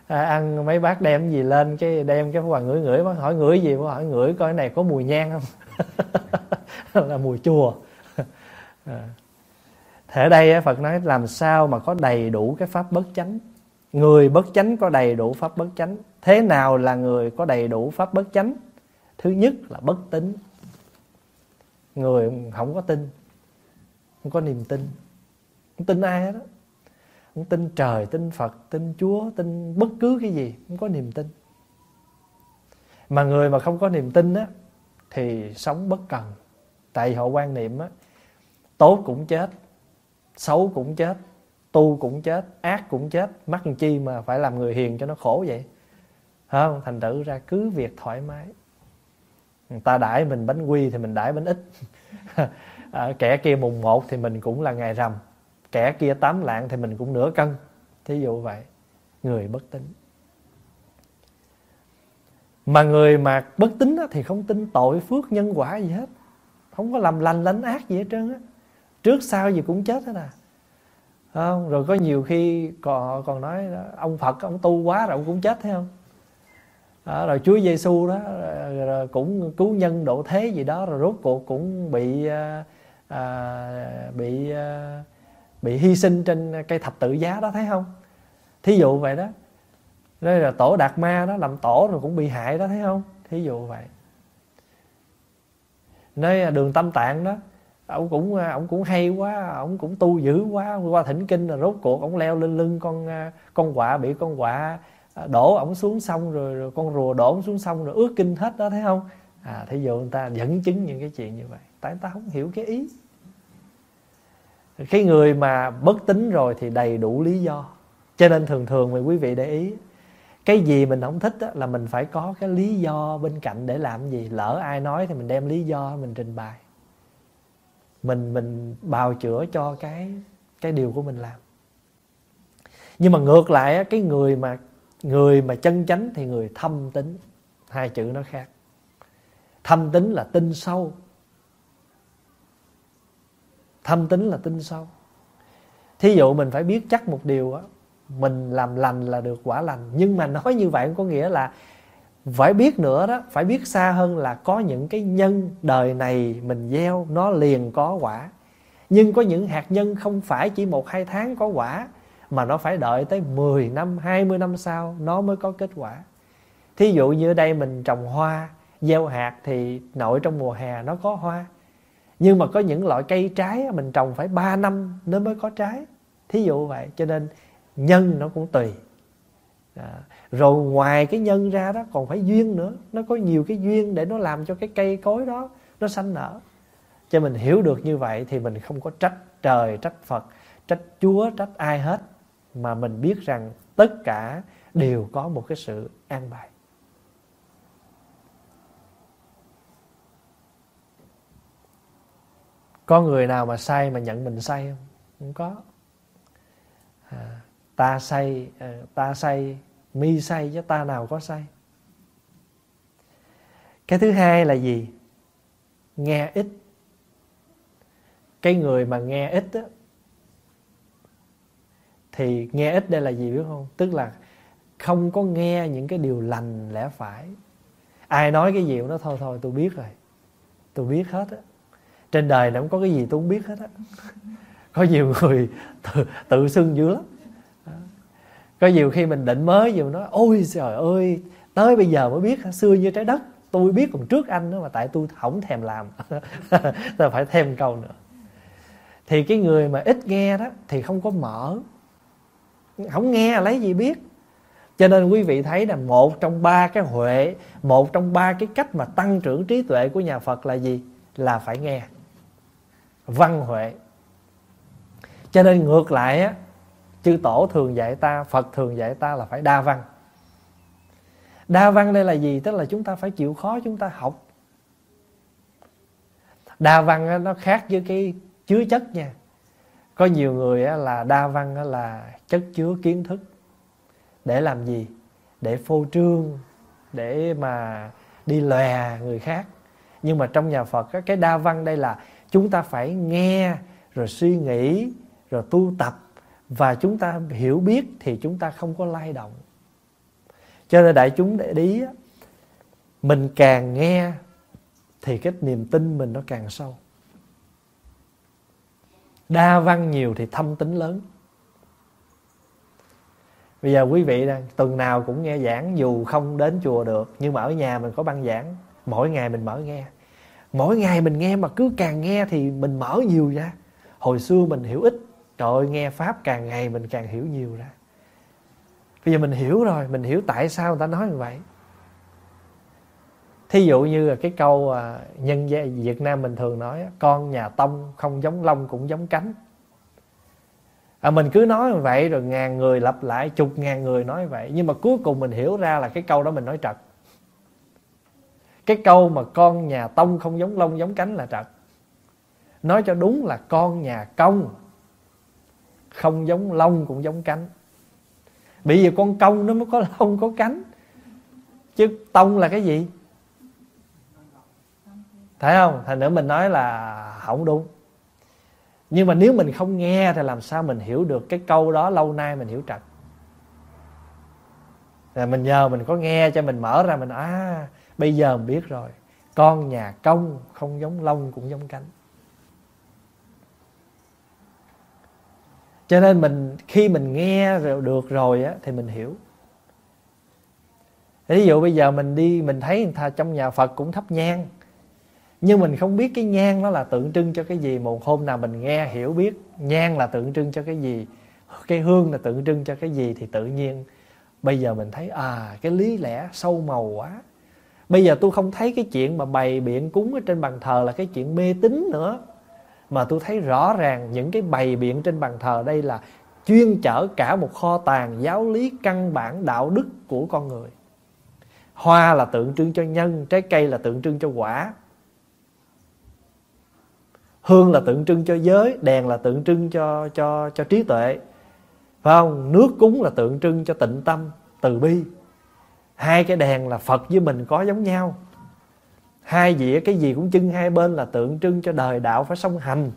à, ăn mấy bác đem gì lên cái đem cái pháp hòa ngửi ngửi hỏi ngửi gì bác hỏi ngửi coi cái này có mùi nhang không? Là mùi chùa. À. thế ở đây phật nói làm sao mà có đầy đủ cái pháp bất chánh? Người bất chánh có đầy đủ pháp bất chánh. Thế nào là người có đầy đủ pháp bất chánh? Thứ nhất là bất tín. Người không có tin không có niềm tin. Không tin ai hết đó không tin trời tin phật tin chúa tin bất cứ cái gì không có niềm tin. Mà người mà không có niềm tin á thì sống bất cần. Tại họ quan niệm á tốt cũng chết xấu cũng chết tu cũng chết ác cũng chết. Mắc chi mà phải làm người hiền cho nó khổ vậy? Không? Thành thử ra cứ việc thoải mái. Người ta đãi mình bánh quy thì mình đãi bánh ít. À, kẻ kia mùng một thì mình cũng là ngày rằm kẻ kia tám lạng thì mình cũng nửa cân. Thí dụ vậy người bất tín. Mà người mà bất tín đó, thì không tin tội phước nhân quả gì hết. Không có làm lành lánh ác gì hết trơn á. Trước sau gì cũng chết hết à. Không? Rồi có nhiều khi còn còn nói ông phật ông tu quá rồi ông cũng chết thấy không? Đó, rồi Chúa Giêsu đó rồi, rồi cũng cứu nhân độ thế gì đó rồi rốt cuộc cũng bị à, à, bị à, bị hy sinh trên cây thập tự giá đó thấy không? Thí dụ vậy đó. Đây là tổ đạt ma đó làm tổ rồi cũng bị hại đó thấy không? Thí dụ vậy. Nơi à, đường tâm tạng đó ông cũng à, ông cũng hay quá ông cũng tu dữ quá qua thỉnh kinh là rốt cuộc ông leo lên lưng con à, con quạ bị con quạ đổ ổng xuống sông rồi, rồi con rùa đổ ổng xuống sông rồi ướt kinh hết đó thấy không? À thí dụ người ta dẫn chứng những cái chuyện như vậy. Tại người ta không hiểu cái ý cái người mà bất tính rồi thì đầy đủ lý do. Cho nên thường thường mà quý vị để ý cái gì mình không thích đó, là mình phải có cái lý do bên cạnh để làm gì. Lỡ ai nói thì mình đem lý do mình trình bày. Mình mình bào chữa cho cái cái điều của mình làm. Nhưng mà ngược lại cái người mà người mà chân chánh thì người thâm tính hai chữ nó khác. Thâm tính là tin sâu thâm tính là tin sâu. Thí dụ mình phải biết chắc một điều á, mình làm lành là được quả lành. Nhưng mà nói như vậy có nghĩa là phải biết nữa đó, phải biết xa hơn là có những cái nhân đời này mình gieo, nó liền có quả. Nhưng có những hạt nhân không phải chỉ một hai tháng có quả, mà nó phải đợi tới 10 năm 20 năm sau nó mới có kết quả. Thí dụ như ở đây mình trồng hoa, gieo hạt thì nội trong mùa hè nó có hoa nhưng mà có những loại cây trái mình trồng phải 3 năm nó mới có trái. Thí dụ vậy cho nên nhân nó cũng tùy. À, rồi ngoài cái nhân ra đó còn phải duyên nữa. Nó có nhiều cái duyên để nó làm cho cái cây cối đó nó xanh nở. Cho mình hiểu được như vậy thì mình không có trách trời trách phật trách chúa trách ai hết. Mà mình biết rằng tất cả đều có một cái sự an bài. Có người nào mà sai mà nhận mình sai không? Không có. À, ta say à, ta say mi say chứ ta nào có say. Cái thứ hai là gì? Nghe ít. Cái người mà nghe ít á, thì nghe ít đây là gì biết không? Tức là không có nghe những cái điều lành lẽ phải. Ai nói cái gì nó thôi thôi tôi biết rồi. Tôi biết hết á trên đời này không có cái gì tôi không biết hết á. Có nhiều người tự, tự xưng dữ lắm. Có nhiều khi mình định mới nhiều nói ôi trời ơi tới bây giờ mới biết xưa như trái đất tôi biết còn trước anh đó mà tại tôi không thèm làm. Là phải thêm câu nữa. Thì cái người mà ít nghe đó thì không có mở. Không nghe lấy gì biết. Cho nên quý vị thấy là một trong ba cái huệ một trong ba cái cách mà tăng trưởng trí tuệ của nhà phật là gì? Là phải nghe văn huệ. Cho nên ngược lại á, chư tổ thường dạy ta, phật thường dạy ta là phải đa văn. Đa văn đây là gì? Tức là chúng ta phải chịu khó chúng ta học. Đa văn nó khác với cái chứa chất nha. Có nhiều người á, là đa văn là chất chứa kiến thức. Để làm gì? Để phô trương, để mà đi lòe người khác. Nhưng mà trong nhà phật cái đa văn đây là chúng ta phải nghe, rồi suy nghĩ, rồi tu tập. Và chúng ta hiểu biết thì chúng ta không có lay động. Cho nên đại chúng để ý mình càng nghe thì cái niềm tin mình nó càng sâu. Đa văn nhiều thì thâm tính lớn. Bây giờ quý vị đang, tuần nào cũng nghe giảng, dù không đến chùa được, nhưng mà ở nhà mình có băng giảng, mỗi ngày mình mở nghe mỗi ngày mình nghe mà cứ càng nghe thì mình mở nhiều ra. Hồi xưa mình hiểu ít trời ơi nghe pháp càng ngày mình càng hiểu nhiều ra. Bây giờ mình hiểu rồi mình hiểu tại sao người ta nói như vậy. Thí dụ như là cái câu à, nhân dân Việt Nam mình thường nói con nhà tông không giống lông cũng giống cánh. À, mình cứ nói như vậy rồi ngàn người lặp lại chục ngàn người nói vậy. Nhưng mà cuối cùng mình hiểu ra là cái câu đó mình nói trật cái câu mà con nhà tông không giống lông, giống cánh là trật. Nói cho đúng là con nhà công không giống lông, cũng giống cánh. Bởi vì con công nó mới có lông, có cánh. Chứ tông là cái gì? Thấy không? Thành nữa mình nói là không đúng. Nhưng mà nếu mình không nghe thì làm sao mình hiểu được cái câu đó lâu nay mình hiểu trật? Là mình nhờ mình có nghe cho mình mở ra mình à bây giờ mình biết rồi, con nhà công không giống lông cũng giống cánh. Cho nên mình, khi mình nghe rồi được rồi á, thì mình hiểu. Ví dụ bây giờ mình đi, mình thấy người ta trong nhà phật cũng thắp nhang, nhưng mình không biết cái nhang nó là tượng trưng cho cái gì một hôm nào mình nghe hiểu biết nhang là tượng trưng cho cái gì, cái hương là tượng trưng cho cái gì, thì tự nhiên bây giờ mình thấy à cái lý lẽ sâu màu quá bây giờ tôi không thấy cái chuyện mà bày biện cúng ở trên bàn thờ là cái chuyện mê tín nữa. Mà tôi thấy rõ ràng những cái bày biện trên bàn thờ đây là chuyên chở cả một kho tàng giáo lý căn bản đạo đức của con người. Hoa là tượng trưng cho nhân, trái cây là tượng trưng cho quả. Hương là tượng trưng cho giới, đèn là tượng trưng cho cho cho trí tuệ. Phải không? Nước cúng là tượng trưng cho tịnh tâm, từ bi hai cái đèn là phật với mình có giống nhau. Hai dĩa cái gì cũng chân hai bên là tượng trưng cho đời đạo phải song hành.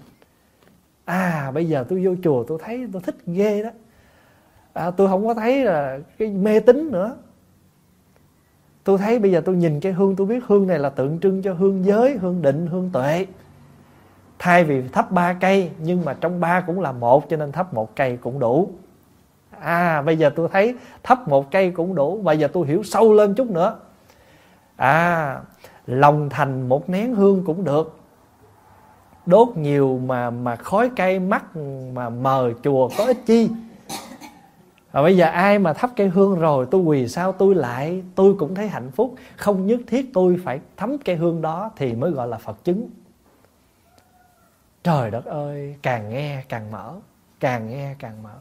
À bây giờ tôi vô chùa tôi thấy tôi thích ghê đó. À, tôi không có thấy là cái mê tín nữa. Tôi thấy bây giờ tôi nhìn cái hương tôi biết hương này là tượng trưng cho hương giới hương định hương tuệ. Thay vì thắp ba cây nhưng mà trong ba cũng là một cho nên thắp một cây cũng đủ à bây giờ tôi thấy thấp một cây cũng đủ, bây giờ tôi hiểu sâu lên chút nữa. À lòng thành một nén hương cũng được. Đốt nhiều mà mà khói cây mắt mà mờ chùa có ích chi? Và bây giờ ai mà thắp cây hương rồi, tôi quỳ sao tôi lại, tôi cũng thấy hạnh phúc. Không nhất thiết tôi phải thắm cây hương đó thì mới gọi là phật chứng. Trời đất ơi, càng nghe càng mở, càng nghe càng mở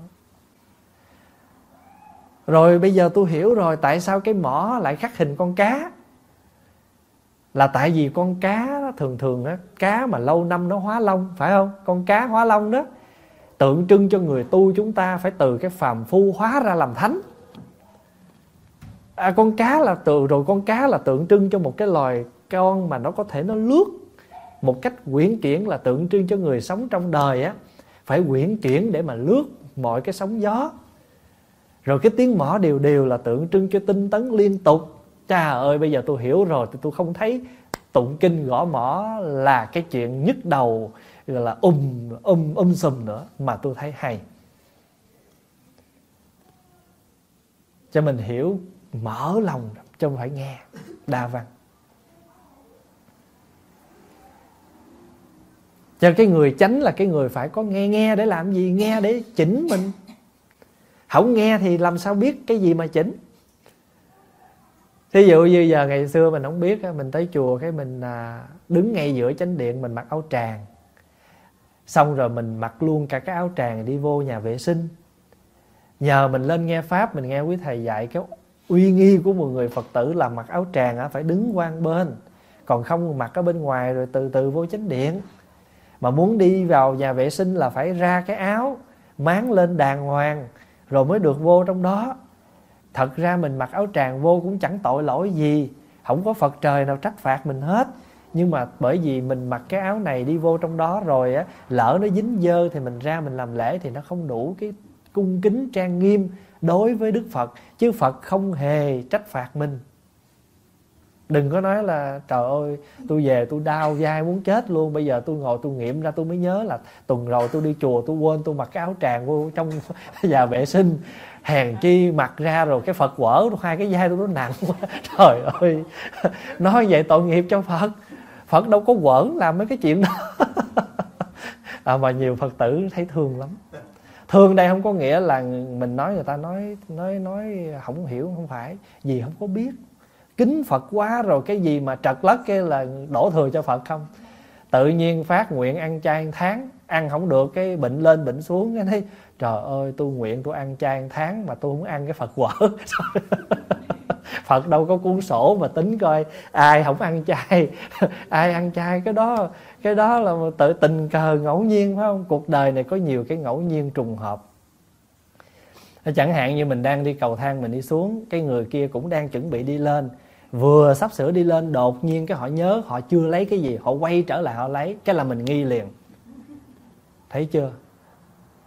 rồi bây giờ tôi hiểu rồi tại sao cái mỏ lại khắc hình con cá? Là tại vì con cá đó, thường thường đó, cá mà lâu năm nó hóa lông phải không? Con cá hóa lông đó tượng trưng cho người tu chúng ta phải từ cái phàm phu hóa ra làm thánh. À, con cá là từ rồi con cá là tượng trưng cho một cái loài con mà nó có thể nó lướt một cách quyển chuyển là tượng trưng cho người sống trong đời á. Phải quyển chuyển để mà lướt mọi cái sóng gió rồi cái tiếng mỏ đều đều là tượng trưng cho tinh tấn liên tục. Cha ơi, bây giờ tôi hiểu rồi, thì tôi không thấy tụng kinh gõ mỏ là cái chuyện nhức đầu, gọi là um um um sùm nữa, mà tôi thấy hay. Cho mình hiểu, mở lòng chứ không phải nghe. Đa văn. Cho cái người chánh là cái người phải có nghe nghe để làm gì? Nghe để chỉnh mình không nghe thì làm sao biết cái gì mà chỉnh? Thí dụ như giờ ngày xưa mình không biết mình tới chùa cái mình à, đứng ngay giữa chánh điện, mình mặc áo tràng. Xong rồi mình mặc luôn cả cái áo tràng đi vô nhà vệ sinh. Nhờ mình lên nghe pháp, mình nghe quý thầy dạy cái uy nghi của một người phật tử là mặc áo tràng phải đứng quan bên. Còn không mặc ở bên ngoài rồi từ từ vô chánh điện. Mà muốn đi vào nhà vệ sinh là phải ra cái áo, máng lên đàng hoàng rồi mới được vô trong đó. Thật ra mình mặc áo tràng vô cũng chẳng tội lỗi gì. Không có phật trời nào trách phạt mình hết. Nhưng mà bởi vì mình mặc cái áo này đi vô trong đó rồi á, lỡ nó dính dơ thì mình ra mình làm lễ thì nó không đủ cái cung kính trang nghiêm đối với đức phật. Chứ phật không hề trách phạt mình đừng có nói là trời ơi tôi về tôi đau dai muốn chết luôn bây giờ tôi ngồi tôi nghiệm ra tôi mới nhớ là tuần rồi tôi đi chùa tôi quên tôi mặc cái áo tràng vô trong nhà vệ sinh hèn chi mặc ra rồi cái phật quở hai cái vai tôi nó nặng quá. Trời ơi nói vậy tội nghiệp cho phật. Phật đâu có quẩn làm mấy cái chuyện đó. À, mà nhiều phật tử thấy thương lắm. Thương đây không có nghĩa là mình nói người ta nói nói nói không hiểu không phải. Gì không có biết kính phật quá rồi cái gì mà trật lất cái là đổ thừa cho phật không? Tự nhiên phát nguyện ăn chay tháng, ăn không được cái bệnh lên bệnh xuống, cái thấy, trời ơi, tôi nguyện tôi ăn chay tháng mà tôi không ăn cái phật quở. Phật đâu có cuốn sổ mà tính coi ai không ăn chay, ai ăn chay cái đó cái đó là tự tình cờ ngẫu nhiên, phải không? Cuộc đời này có nhiều cái ngẫu nhiên trùng hợp. Chẳng hạn như mình đang đi cầu thang mình đi xuống, cái người kia cũng đang chuẩn bị đi lên vừa sắp sửa đi lên, đột nhiên cái họ nhớ, họ chưa lấy cái gì, họ quay trở lại, họ lấy, cái là mình nghi liền. Thấy chưa?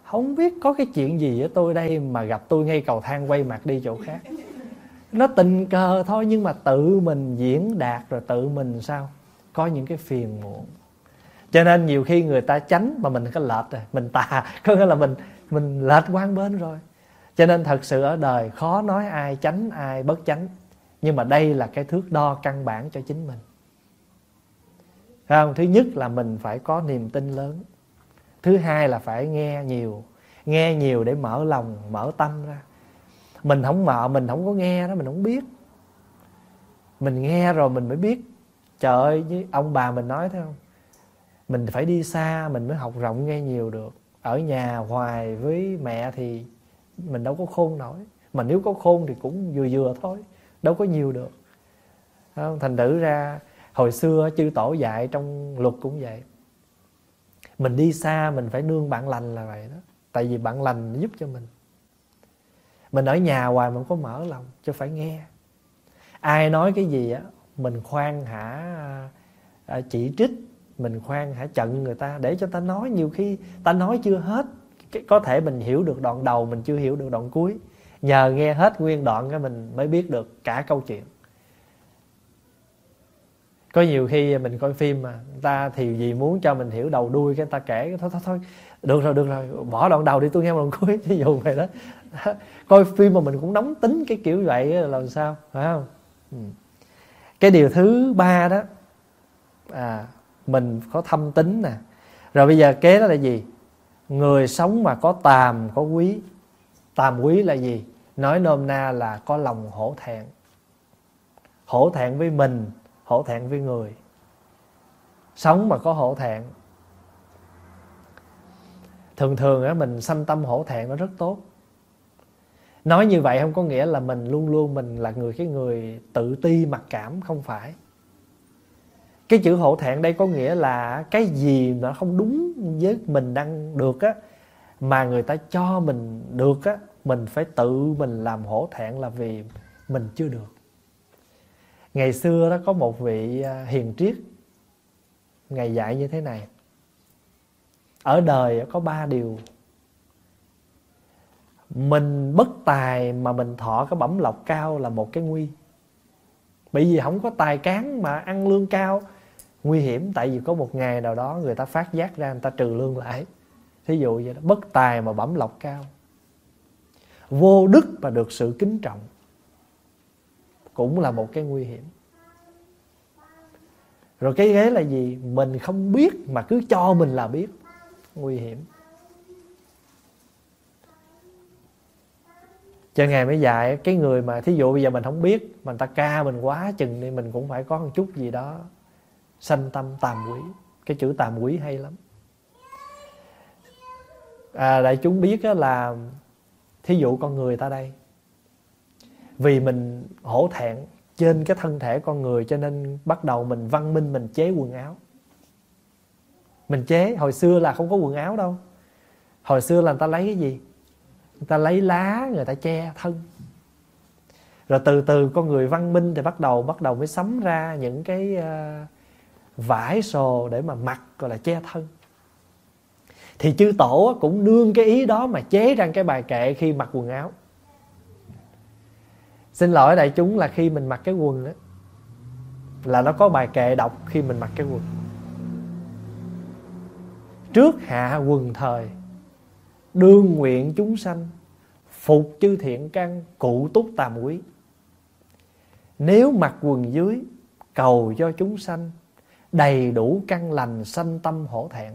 Không biết có cái chuyện gì với tôi đây mà gặp tôi ngay cầu thang quay mặt đi chỗ khác. Nó tình cờ thôi, nhưng mà tự mình diễn đạt rồi tự mình sao? Có những cái phiền muộn. Cho nên nhiều khi người ta tránh mà mình có lệch rồi, mình tà, có nghĩa là mình mình lệch quan bên rồi. Cho nên thật sự ở đời khó nói ai tránh, ai bất tránh nhưng mà đây là cái thước đo căn bản cho chính mình. Không? thứ nhất là mình phải có niềm tin lớn. Thứ hai là phải nghe nhiều nghe nhiều để mở lòng, mở tâm ra. Mình không mở mình không có nghe đó, mình không biết. Mình nghe rồi mình mới biết. Trời ơi, với ông bà mình nói thấy không? Mình phải đi xa, mình mới học rộng nghe nhiều được. Ở nhà hoài với mẹ thì mình đâu có khôn nổi. Mà nếu có khôn thì cũng vừa vừa thôi đâu có nhiều được. Không? thành thử ra, hồi xưa chư tổ dạy trong luật cũng vậy. Mình đi xa mình phải nương bạn lành là vậy đó. Tại vì bạn lành giúp cho mình. Mình ở nhà hoài mình có mở lòng, cho phải nghe. Ai nói cái gì á, mình khoan hả à, chỉ trích, mình khoan hả chận người ta, để cho ta nói. Nhiều khi ta nói chưa hết có thể mình hiểu được đoạn đầu, mình chưa hiểu được đoạn cuối nhờ nghe hết nguyên đoạn cái mình mới biết được cả câu chuyện. Có nhiều khi mình coi phim mà ta thì gì muốn cho mình hiểu đầu đuôi cái ta kể, thôi thôi thôi, được rồi được rồi, bỏ đoạn đầu đi, tôi nghe đoạn cuối. Ví dụ vậy đó. Coi phim mà mình cũng nóng tính cái kiểu vậy là làm sao, phải không? Ừ. Cái điều thứ ba đó à mình có thâm tính nè. Rồi bây giờ kế đó là gì? Người sống mà có tàm, có quý tam quý là gì? Nói nôm na là có lòng hổ thẹn. Hổ thẹn với mình, hổ thẹn với người. Sống mà có hổ thẹn. Thường thường á, mình sanh tâm hổ thẹn nó rất tốt. Nói như vậy không có nghĩa là mình luôn luôn mình là người, cái người tự ti mặc cảm, không phải. Cái chữ hổ thẹn đây có nghĩa là cái gì mà không đúng với mình đang được á mà người ta cho mình được á, mình phải tự mình làm hổ thẹn là vì mình chưa được. Ngày xưa đó có một vị à, hiền triết ngày dạy như thế này. Ở đời có ba điều. Mình bất tài mà mình thọ cái bẩm lộc cao là một cái nguy. Bởi vì không có tài cán mà ăn lương cao, nguy hiểm. Tại vì có một ngày nào đó người ta phát giác ra, người ta trừ lương lại thí dụ vậy đó, bất tài mà bẩm lộc cao. Vô đức mà được sự kính trọng cũng là một cái nguy hiểm. Rồi cái ghế là gì? Mình không biết mà cứ cho mình là biết. Nguy hiểm. Cho ngài mới dạy, cái người mà thí dụ bây giờ mình không biết, mà người ta ca mình quá chừng đi, mình cũng phải có một chút gì đó sanh tâm tàm quý. Cái chữ tàm quý hay lắm à, đại chúng biết là thí dụ con người ta đây vì mình hổ thẹn trên cái thân thể con người cho nên bắt đầu mình văn minh mình chế quần áo. Mình chế hồi xưa là không có quần áo đâu. Hồi xưa là người ta lấy cái gì? Người ta lấy lá người ta che thân. Rồi từ từ con người văn minh thì bắt đầu bắt đầu mới sắm ra những cái uh, vải sồ để mà mặc gọi là che thân thì chư tổ cũng nương cái ý đó mà chế ra cái bài kệ khi mặc quần áo. Xin lỗi đại chúng là khi mình mặc cái quần đó, là nó có bài kệ đọc khi mình mặc cái quần. Trước hạ quần thời đương nguyện chúng sanh phục chư thiện căn cụ túc tàm quý. Nếu mặc quần dưới cầu cho chúng sanh đầy đủ căn lành sanh tâm hổ thẹn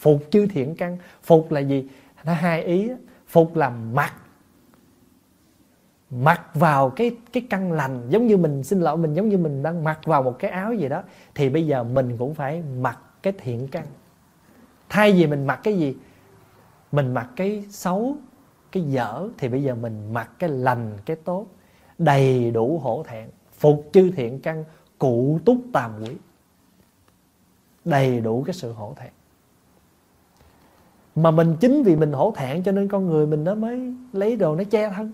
phục chư thiện căn. Phục là gì? Nó hai ý phục là mặc. Mặc vào cái cái căn lành. Giống như mình, xin lỗi, mình giống như mình đang mặc vào một cái áo gì đó. Thì bây giờ mình cũng phải mặc cái thiện căn. Thay vì mình mặc cái gì? Mình mặc cái xấu, cái dở. Thì bây giờ mình mặc cái lành, cái tốt. Đầy đủ hổ thẹn. Phục chư thiện căn, cụ túc tàm quý đầy đủ cái sự hổ thẹn mà mình chính vì mình hổ thẹn cho nên con người mình nó mới lấy đồ nó che thân.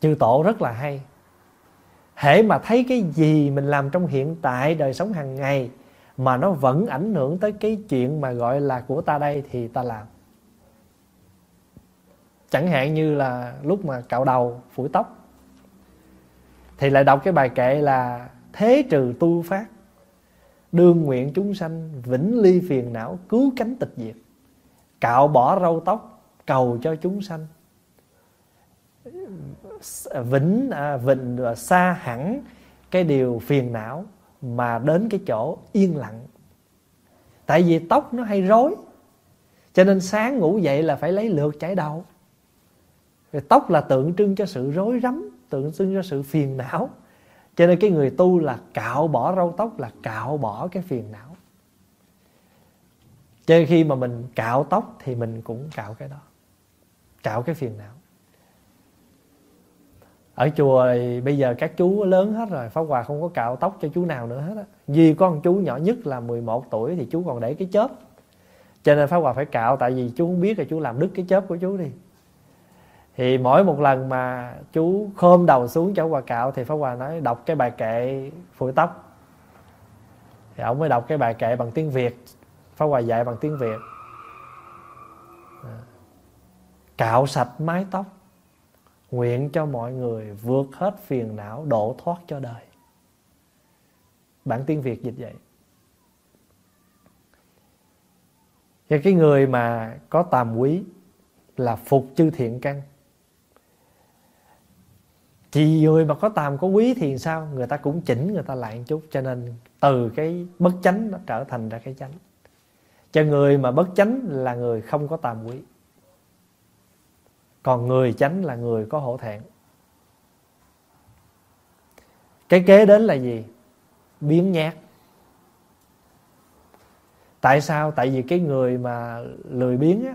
Chư tổ rất là hay. Hễ mà thấy cái gì mình làm trong hiện tại đời sống hàng ngày mà nó vẫn ảnh hưởng tới cái chuyện mà gọi là của ta đây thì ta làm. Chẳng hạn như là lúc mà cạo đầu, phủi tóc, thì lại đọc cái bài kệ là thế trừ tu phát đương nguyện chúng sanh vĩnh ly phiền não cứu cánh tịch diệt. Cạo bỏ râu tóc cầu cho chúng sanh. Vĩnh à, vịnh và xa hẳn cái điều phiền não mà đến cái chỗ yên lặng. Tại vì tóc nó hay rối cho nên sáng ngủ dậy là phải lấy lượt chải đầu. Rồi tóc là tượng trưng cho sự rối rắm tượng trưng cho sự phiền não cho nên cái người tu là cạo bỏ râu tóc, là cạo bỏ cái phiền não. Cho nên khi mà mình cạo tóc thì mình cũng cạo cái đó, cạo cái phiền não. Ở chùa thì bây giờ các chú lớn hết rồi, Pháp Hòa không có cạo tóc cho chú nào nữa hết á. Vì con chú nhỏ nhất là 11 tuổi Thì chú còn để cái chớp. Cho nên Pháp Hòa phải cạo, Tại vì chú không biết là chú làm đứt cái chớp của chú đi. Thì mỗi một lần mà chú khom đầu xuống cho Hòa cạo Thì Pháp Hòa nói, đọc cái bài kệ phủi tóc. Thì ông mới đọc cái bài kệ bằng tiếng Việt. Pháp Hòa dạy bằng tiếng Việt. À. Cạo sạch mái tóc, Nguyện cho mọi người vượt hết phiền não độ thoát cho đời. Bản tiếng Việt dịch vậy. Và cái người mà có tàm quý Là phục chư thiện căn. Thì người mà có tàm có quý thì sao? Người ta cũng chỉnh, người ta lại một chút. Cho nên từ cái bất chánh nó trở thành ra cái chánh. Cho người mà bất chánh là người không có tàm quý. Còn người chánh là người có hổ thẹn. Cái kế đến là gì? Biến nhát. Tại sao? Tại vì cái người mà lười biếng á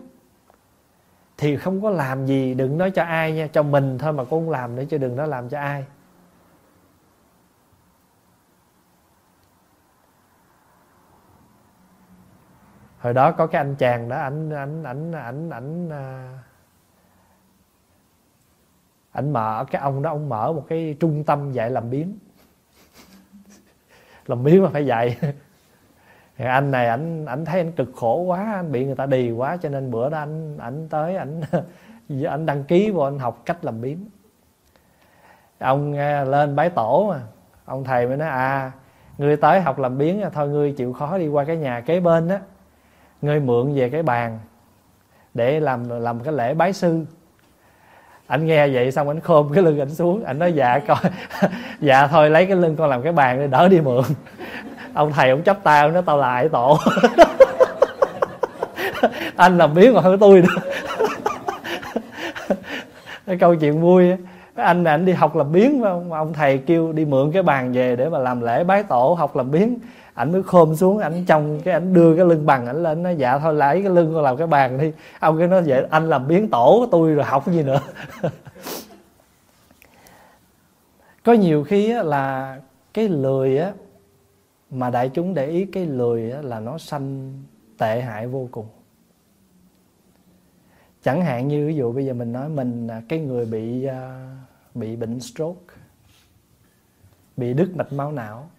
thì không có làm gì, đừng nói cho ai nha. Cho mình thôi mà cũng làm nữa chứ đừng nói làm cho ai. Hồi đó có cái anh chàng đó, ảnh ảnh ảnh ảnh ảnh à, ảnh mở cái ông đó, ông mở một cái trung tâm dạy làm biến làm biến mà phải dạy thì anh này anh anh thấy anh cực khổ quá, anh bị người ta đì quá, cho nên bữa đó anh anh tới anh anh đăng ký vô anh học cách làm biếm ông lên bái tổ mà, ông thầy mới nói à ngươi tới học làm biến thôi ngươi chịu khó đi qua cái nhà kế bên á, ngươi mượn về cái bàn để làm làm cái lễ bái sư. Anh nghe vậy xong anh khom cái lưng anh xuống anh nói dạ coi dạ thôi, lấy cái lưng con làm cái bàn để đỡ đi mượn ông thầy ông chấp tay ông nói tao lại tổ? Anh làm biến còn hơn tôi nữa. Cái câu chuyện vui anh này anh đi học làm biến mà ông thầy kêu đi mượn cái bàn về để mà làm lễ bái tổ học làm biến ảnh mới khom xuống ảnh trong cái ảnh đưa cái lưng bằng ảnh lên nó dạ thôi lấy cái lưng con làm cái bàn đi. Ông cái nó vậy anh làm biến tổ tôi rồi học cái gì nữa? Có nhiều khi á, là cái lười á mà đại chúng để ý cái lười là nó sanh tệ hại vô cùng. Chẳng hạn như ví dụ bây giờ mình nói mình cái người bị à, bị bệnh stroke bị đứt mạch máu não.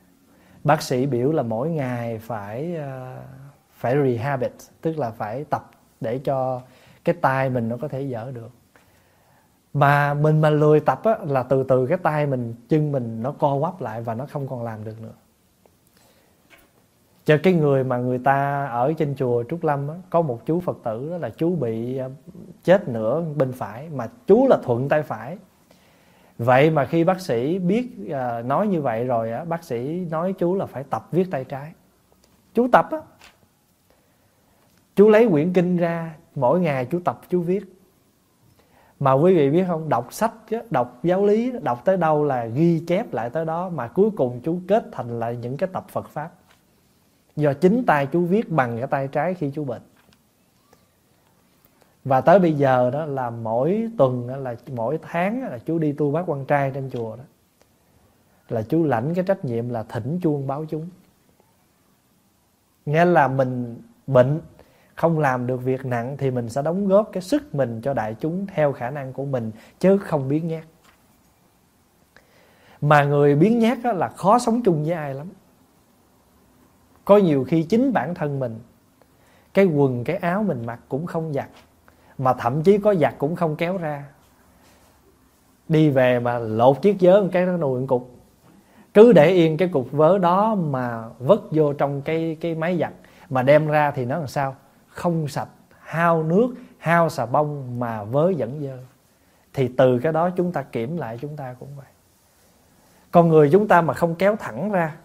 Bác sĩ biểu là mỗi ngày phải à, phải rehabit tức là phải tập để cho cái tay mình nó có thể dở được. Mà mình mà lười tập á, là từ từ cái tay mình chân mình nó co quắp lại và nó không còn làm được nữa cho cái người mà người ta ở trên chùa Trúc Lâm á, có một chú Phật tử đó là chú bị à, chết nửa bên phải mà chú là thuận tay phải. Vậy mà khi bác sĩ biết uh, nói như vậy rồi á bác sĩ nói chú là phải tập viết tay trái. Chú tập á. Chú lấy quyển kinh ra mỗi ngày chú tập chú viết. Mà quý vị biết không đọc sách đọc giáo lý đọc tới đâu là ghi chép lại tới đó mà cuối cùng chú kết thành lại những cái tập Phật pháp do chính tay chú viết bằng cái tay trái khi chú bệnh. Và tới bây giờ đó là mỗi tuần là mỗi tháng là chú đi tu bác quan trai trên chùa đó. Là chú lãnh cái trách nhiệm là thỉnh chuông báo chúng. Nghĩa là mình bệnh, không làm được việc nặng thì mình sẽ đóng góp cái sức mình cho đại chúng theo khả năng của mình, chứ không biến nhát. Mà người biến nhát là khó sống chung với ai lắm có nhiều khi chính bản thân mình, cái quần, cái áo mình mặc cũng không giặt, mà thậm chí có giặt cũng không kéo ra. Đi về mà lột chiếc vớ một cái nó nùi cục. Cứ để yên cái cục vớ đó mà vứt vô trong cái cái máy giặt, mà đem ra thì nó làm sao? Không sạch, hao nước, hao xà bông mà vớ vẫn dơ thì từ cái đó chúng ta kiểm lại chúng ta cũng vậy. Con người chúng ta mà không kéo thẳng ra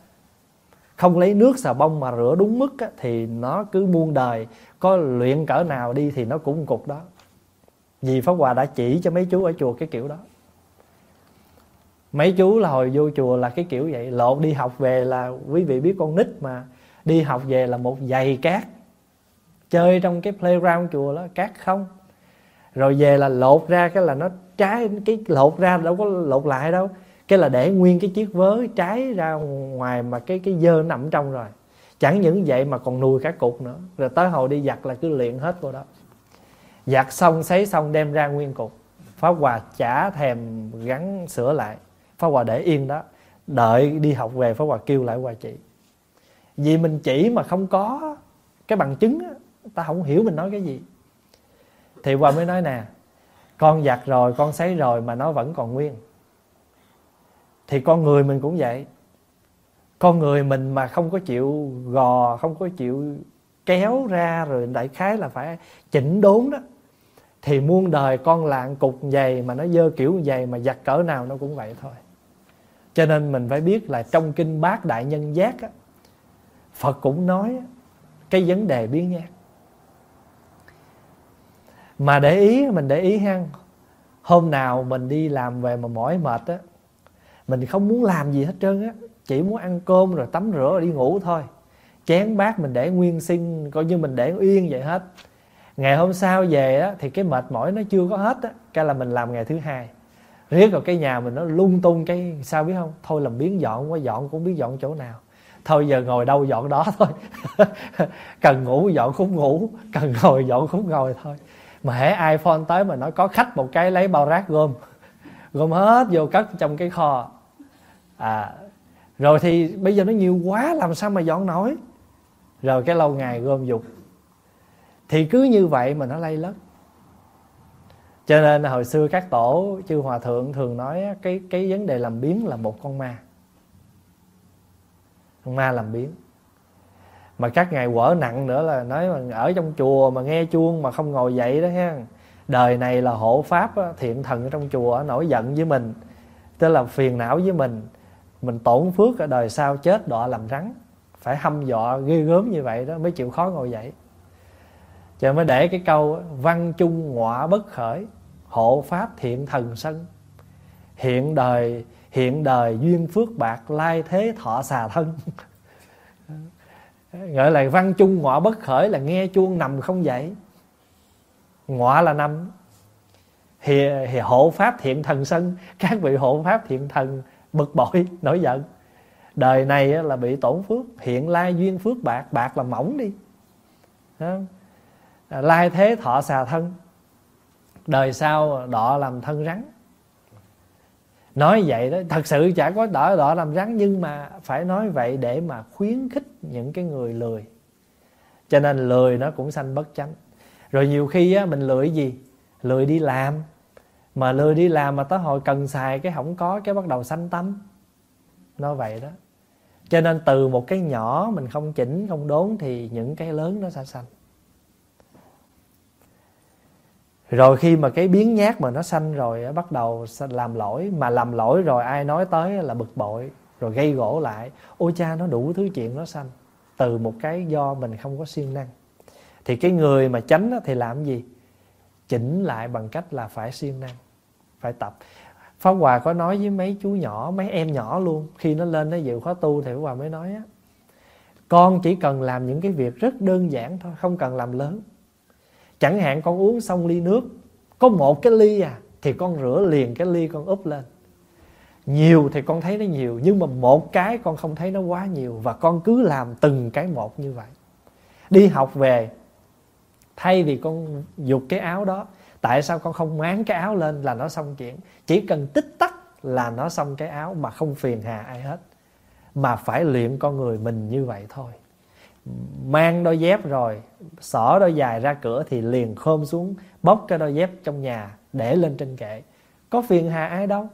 không lấy nước xà bông mà rửa đúng mức á, thì nó cứ muôn đời. Có luyện cỡ nào đi thì nó cũng cục đó. Vì pháp hòa đã chỉ cho mấy chú ở chùa cái kiểu đó. Mấy chú là hồi vô chùa là cái kiểu vậy. Lột đi học về là quý vị biết con nít mà. Đi học về là một giày cát. Chơi trong cái playground chùa đó cát không. Rồi về là lột ra cái là nó trái cái lột ra đâu có lột lại đâu cái là để nguyên cái chiếc vớ trái ra ngoài mà cái cái dơ nằm trong rồi. Chẳng những vậy mà còn nuôi cả cục nữa. Rồi tới hồi đi giặt là cứ luyện hết cô đó. Giặt xong, sấy xong, đem ra nguyên cục. Phá hòa chả thèm gắn sửa lại. Phá hòa để yên đó. Đợi đi học về phá hòa kêu lại hòa chị vì mình chỉ mà không có cái bằng chứng ta không hiểu mình nói cái gì. Thì hòa mới nói nè, con giặt rồi, con sấy rồi mà nó vẫn còn nguyên thì con người mình cũng vậy. Con người mình mà không có chịu gò không có chịu kéo ra rồi đại khái là phải chỉnh đốn đó thì muôn đời con lạng cục dày mà nó dơ kiểu dày mà giặt cỡ nào nó cũng vậy thôi. Cho nên mình phải biết là trong kinh bát đại nhân giác á, phật cũng nói cái vấn đề biến nhát. Mà để ý mình để ý hăng hôm nào mình đi làm về mà mỏi mệt á mình không muốn làm gì hết trơn á. Chỉ muốn ăn cơm rồi tắm rửa rồi đi ngủ thôi. Chén bát mình để nguyên sinh coi như mình để yên vậy hết. Ngày hôm sau về á, thì cái mệt mỏi nó chưa có hết á, cái là mình làm ngày thứ hai. Riết rồi cái nhà mình nó lung tung cái, sao biết không? Thôi làm biến dọn quá dọn cũng biết dọn chỗ nào. Thôi giờ ngồi đâu dọn đó thôi. Cần ngủ dọn khúc ngủ, cần ngồi dọn khúc ngồi thôi. Mà hễ iphone tới mà nó có khách một cái lấy bao rác gom. Gom hết vô cất trong cái kho à rồi thì bây giờ nó nhiều quá, làm sao mà dọn nổi rồi cái lâu ngày gom dục. Thì cứ như vậy mà nó lây lất. Cho nên hồi xưa các tổ chư hòa thượng thường nói cái cái vấn đề làm biến là một con ma. Con ma làm biến mà các ngài quở nặng nữa là nói mà ở trong chùa mà nghe chuông mà không ngồi dậy đó ha. Đời này là hộ pháp thiện thần ở trong chùa nổi giận với mình, tức là phiền não với mình mình tổn phước ở đời sau chết đọa làm rắn. Phải hâm dọa ghê gớm như vậy đó mới chịu khó ngồi dậy. Cho mới để cái câu văn chung ngọa bất khởi hộ pháp thiện thần sân. Hiện đời hiện đời duyên phước bạc lai thế thọ xà thân. Gọi là văn chung ngọa bất khởi là nghe chuông nằm không dậy. Ngọa là nằm. Thì, thì hộ pháp thiện thần sân. Các vị hộ pháp thiện thần bực bội nổi giận. Đời này là bị tổn phước hiện lai duyên phước bạc bạc là mỏng đi. À, lai thế thọ xà thân. Đời sau đọ làm thân rắn. Nói vậy đó thật sự chả có đỏ đỏ làm rắn nhưng mà phải nói vậy để mà khuyến khích những cái người lười. Cho nên lười nó cũng sanh bất chánh. Rồi nhiều khi á, mình lười gì? Lười đi làm mà lười đi làm mà tới hồi cần xài cái không có, cái bắt đầu sanh tâm nó vậy đó. Cho nên từ một cái nhỏ mình không chỉnh, không đốn thì những cái lớn nó sẽ sanh. Rồi khi mà cái biến nhát mà nó sanh rồi bắt đầu làm lỗi. Mà làm lỗi rồi ai nói tới là bực bội, rồi gây gỗ lại. Ôi cha, nó đủ thứ chuyện nó sanh. Từ một cái do mình không có siêng năng. Thì cái người mà tránh thì làm gì? Chỉnh lại bằng cách là phải siêng năng phải tập. Pháp Hòa có nói với mấy chú nhỏ, mấy em nhỏ luôn, khi nó lên nó dự khóa tu thì Pháp Hòa mới nói á, con chỉ cần làm những cái việc rất đơn giản thôi, không cần làm lớn. Chẳng hạn con uống xong ly nước, có một cái ly à thì con rửa liền cái ly con úp lên. Nhiều thì con thấy nó nhiều, nhưng mà một cái con không thấy nó quá nhiều, và con cứ làm từng cái một như vậy. Đi học về, thay vì con dục cái áo đó tại sao con không máng cái áo lên là nó xong chuyện? Chỉ cần tích tắc là nó xong cái áo mà không phiền hà ai hết. Mà phải luyện con người mình như vậy thôi. Mang đôi dép rồi, xỏ đôi dài ra cửa thì liền khom xuống, bóc cái đôi dép trong nhà để lên trên kệ. Có phiền hà ai đâu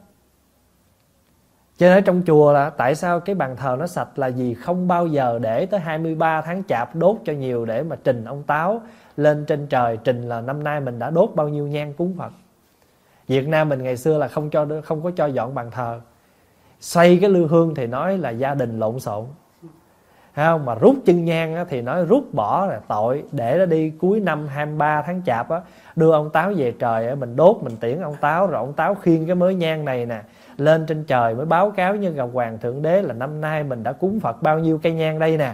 cho nên trong chùa là tại sao cái bàn thờ nó sạch là vì không bao giờ để tới 23 tháng chạp đốt cho nhiều để mà trình ông táo lên trên trời trình là năm nay mình đã đốt bao nhiêu nhang cúng Phật. Việt Nam mình ngày xưa là không cho, không có cho dọn bàn thờ. xây cái lư hương thì nói là gia đình lộn xộn. Thấy không? Mà rút chân nhang thì nói rút bỏ là tội. Để nó đi cuối năm 23 tháng chạp á, đưa ông táo về trời mình đốt, mình tiễn ông táo, rồi ông táo khiêng cái mới nhang này nè, lên trên trời mới báo cáo như gặp hoàng thượng đế là năm nay mình đã cúng phật bao nhiêu cây nhang đây nè.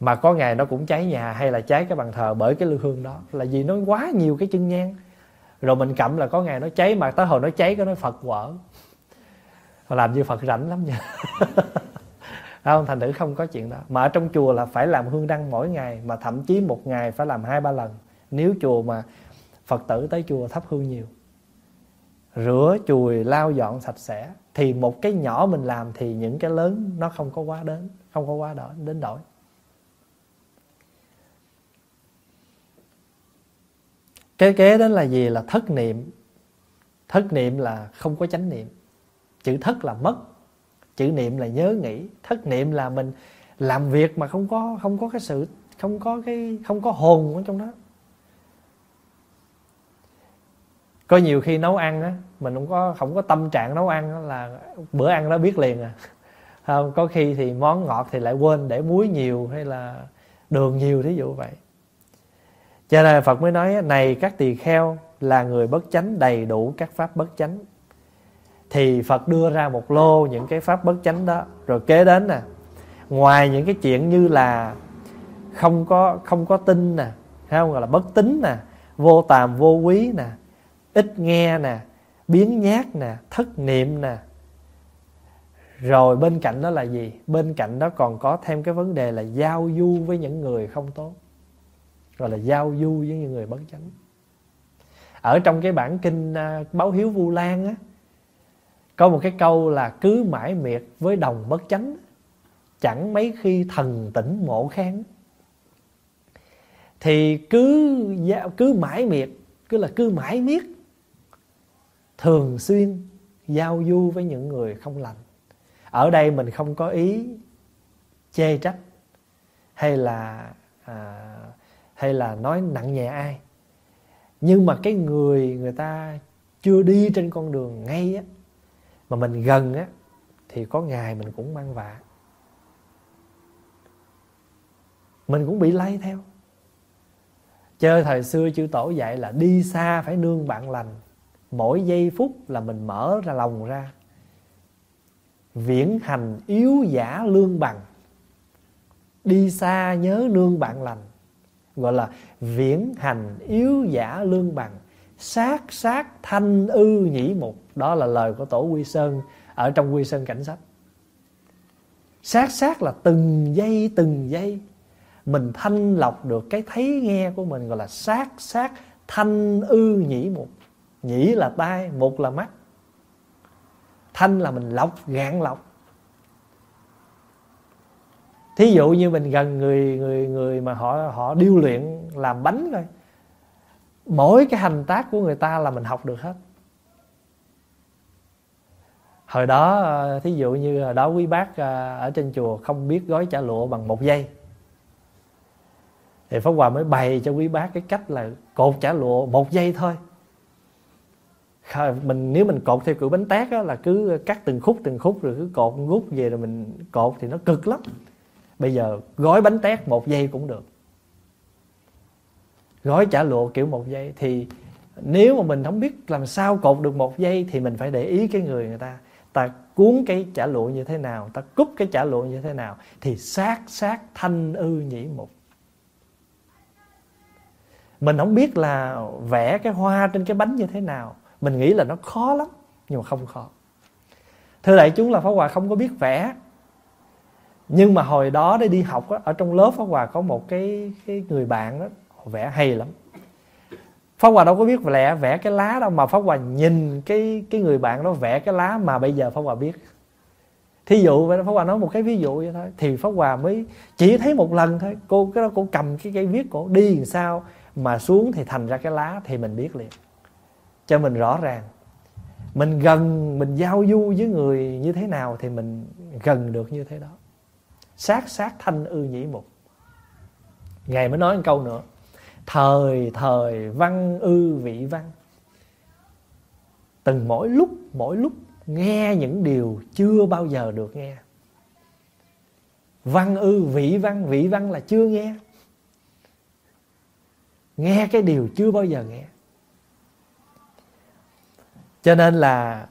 Mà có ngày nó cũng cháy nhà hay là cháy cái bàn thờ bởi cái lư hương đó. Là vì nó quá nhiều cái chân nhang. Rồi mình cầm là có ngày nó cháy, mà tới hồi nó cháy cái nó phật quở. Làm như phật rảnh lắm nha. không, thành thử không có chuyện đó. Mà ở trong chùa là phải làm hương đăng mỗi ngày, mà thậm chí một ngày phải làm hai ba lần. Nếu chùa mà phật tử tới chùa thắp hương nhiều, rửa chùi, lau dọn sạch sẽ, thì một cái nhỏ mình làm thì những cái lớn nó không có quá đến, không có quá đổi đến đổi. Cái kế đó là gì? Là thất niệm. Thất niệm là không có chánh niệm. Chữ thất là mất chữ niệm là nhớ nghĩ thất niệm là mình làm việc mà không có không có cái sự không có cái không có hồn ở trong đó. Có nhiều khi nấu ăn á mình không có không có tâm trạng nấu ăn á, là bữa ăn đó biết liền à. Không có khi thì món ngọt thì lại quên để muối nhiều hay là đường nhiều thí dụ vậy. Cho nên Phật mới nói này các tỳ kheo là người bất chánh đầy đủ các pháp bất chánh thì Phật đưa ra một lô những cái pháp bất chánh đó. Rồi kế đến nè, ngoài những cái chuyện như là không có không có tin nè, hay không gọi là bất tín nè, vô tàm, vô quý nè, ít nghe nè, biến nhát nè, thất niệm nè. Rồi bên cạnh đó là gì? Bên cạnh đó còn có thêm cái vấn đề là giao du với những người không tốt. Gọi là giao du với những người bất chánh. Ở trong cái bản kinh à, báo hiếu vu lan á có một cái câu là cứ mãi miệt với đồng bất chánh chẳng mấy khi thần tỉnh mộ kháng thì cứ cứ mãi miệt cứ là cứ mãi miết thường xuyên giao du với những người không lành. Ở đây mình không có ý chê trách hay là à, hay là nói nặng nhẹ ai. Nhưng mà cái người người ta chưa đi trên con đường ngay á mà mình gần á, thì có ngày mình cũng mang vạ. Mình cũng bị lay theo. Chơi thời xưa chư tổ dạy là đi xa phải nương bạn lành. Mỗi giây phút là mình mở ra lòng ra. Viễn hành yếu giả lương bằng. Đi xa nhớ nương bạn lành. Gọi là viễn hành yếu giả lương bằng. Sát sát thanh ư nhĩ mục đó là lời của tổ quy sơn ở trong quy sơn cảnh sách sát sát là từng giây từng giây, mình thanh lọc được cái thấy nghe của mình gọi là sát sát thanh ư nhĩ một. Nhĩ là tai, một là mắt. Thanh là mình lọc, gạn lọc. Thí dụ như mình gần người người người mà họ họ điêu luyện làm bánh thôi, mỗi cái hành tác của người ta là mình học được hết hồi đó ờ, thí dụ như hồi đó quý bác ờ, ở trên chùa không biết gói chả lụa bằng một giây thì pháp hòa mới bày cho quý bác cái cách là cột chả lụa một giây thôi. Mình nếu mình cột theo kiểu bánh tét á, là cứ cắt từng khúc từng khúc rồi cứ cột rút về rồi mình cột thì nó cực lắm. Bây giờ gói bánh tét một giây cũng được. Gói chả lụa kiểu một giây thì nếu mà mình không biết làm sao cột được một giây thì mình phải để ý cái người người ta ta cuốn cái chả lụa như thế nào ta cúp cái chả lụa như thế nào thì sát sát thanh ư nhĩ mục. Mình không biết là vẽ cái hoa trên cái bánh như thế nào mình nghĩ là nó khó lắm nhưng mà không khó. Thưa đại chúng là pháp hòa không có biết vẽ. Nhưng mà hồi đó để đi học đó, ở trong lớp pháp hòa có một cái cái người bạn đó vẽ hay lắm pháp hòa đâu có biết vẽ vẽ cái lá đâu mà pháp hòa nhìn cái cái người bạn đó vẽ cái lá mà bây giờ pháp hòa biết. Thí dụ vậy pháp hòa nói một cái ví dụ vậy thôi, thì pháp hòa mới chỉ thấy một lần thôi. Cô, cái đó cô cầm cái cây viết cổ, đi làm sao mà xuống thì thành ra cái lá thì mình biết liền. Cho mình rõ ràng. Mình gần, mình giao du với người như thế nào thì mình gần được như thế đó. Sát sát thanh ư nhĩ mục. Ngài mới nói một câu nữa thời thời văn ư vị văn. Từng mỗi lúc mỗi lúc nghe những điều chưa bao giờ được nghe. Văn ư vị văn vị văn là chưa nghe. Nghe cái điều chưa bao giờ nghe. Cho nên là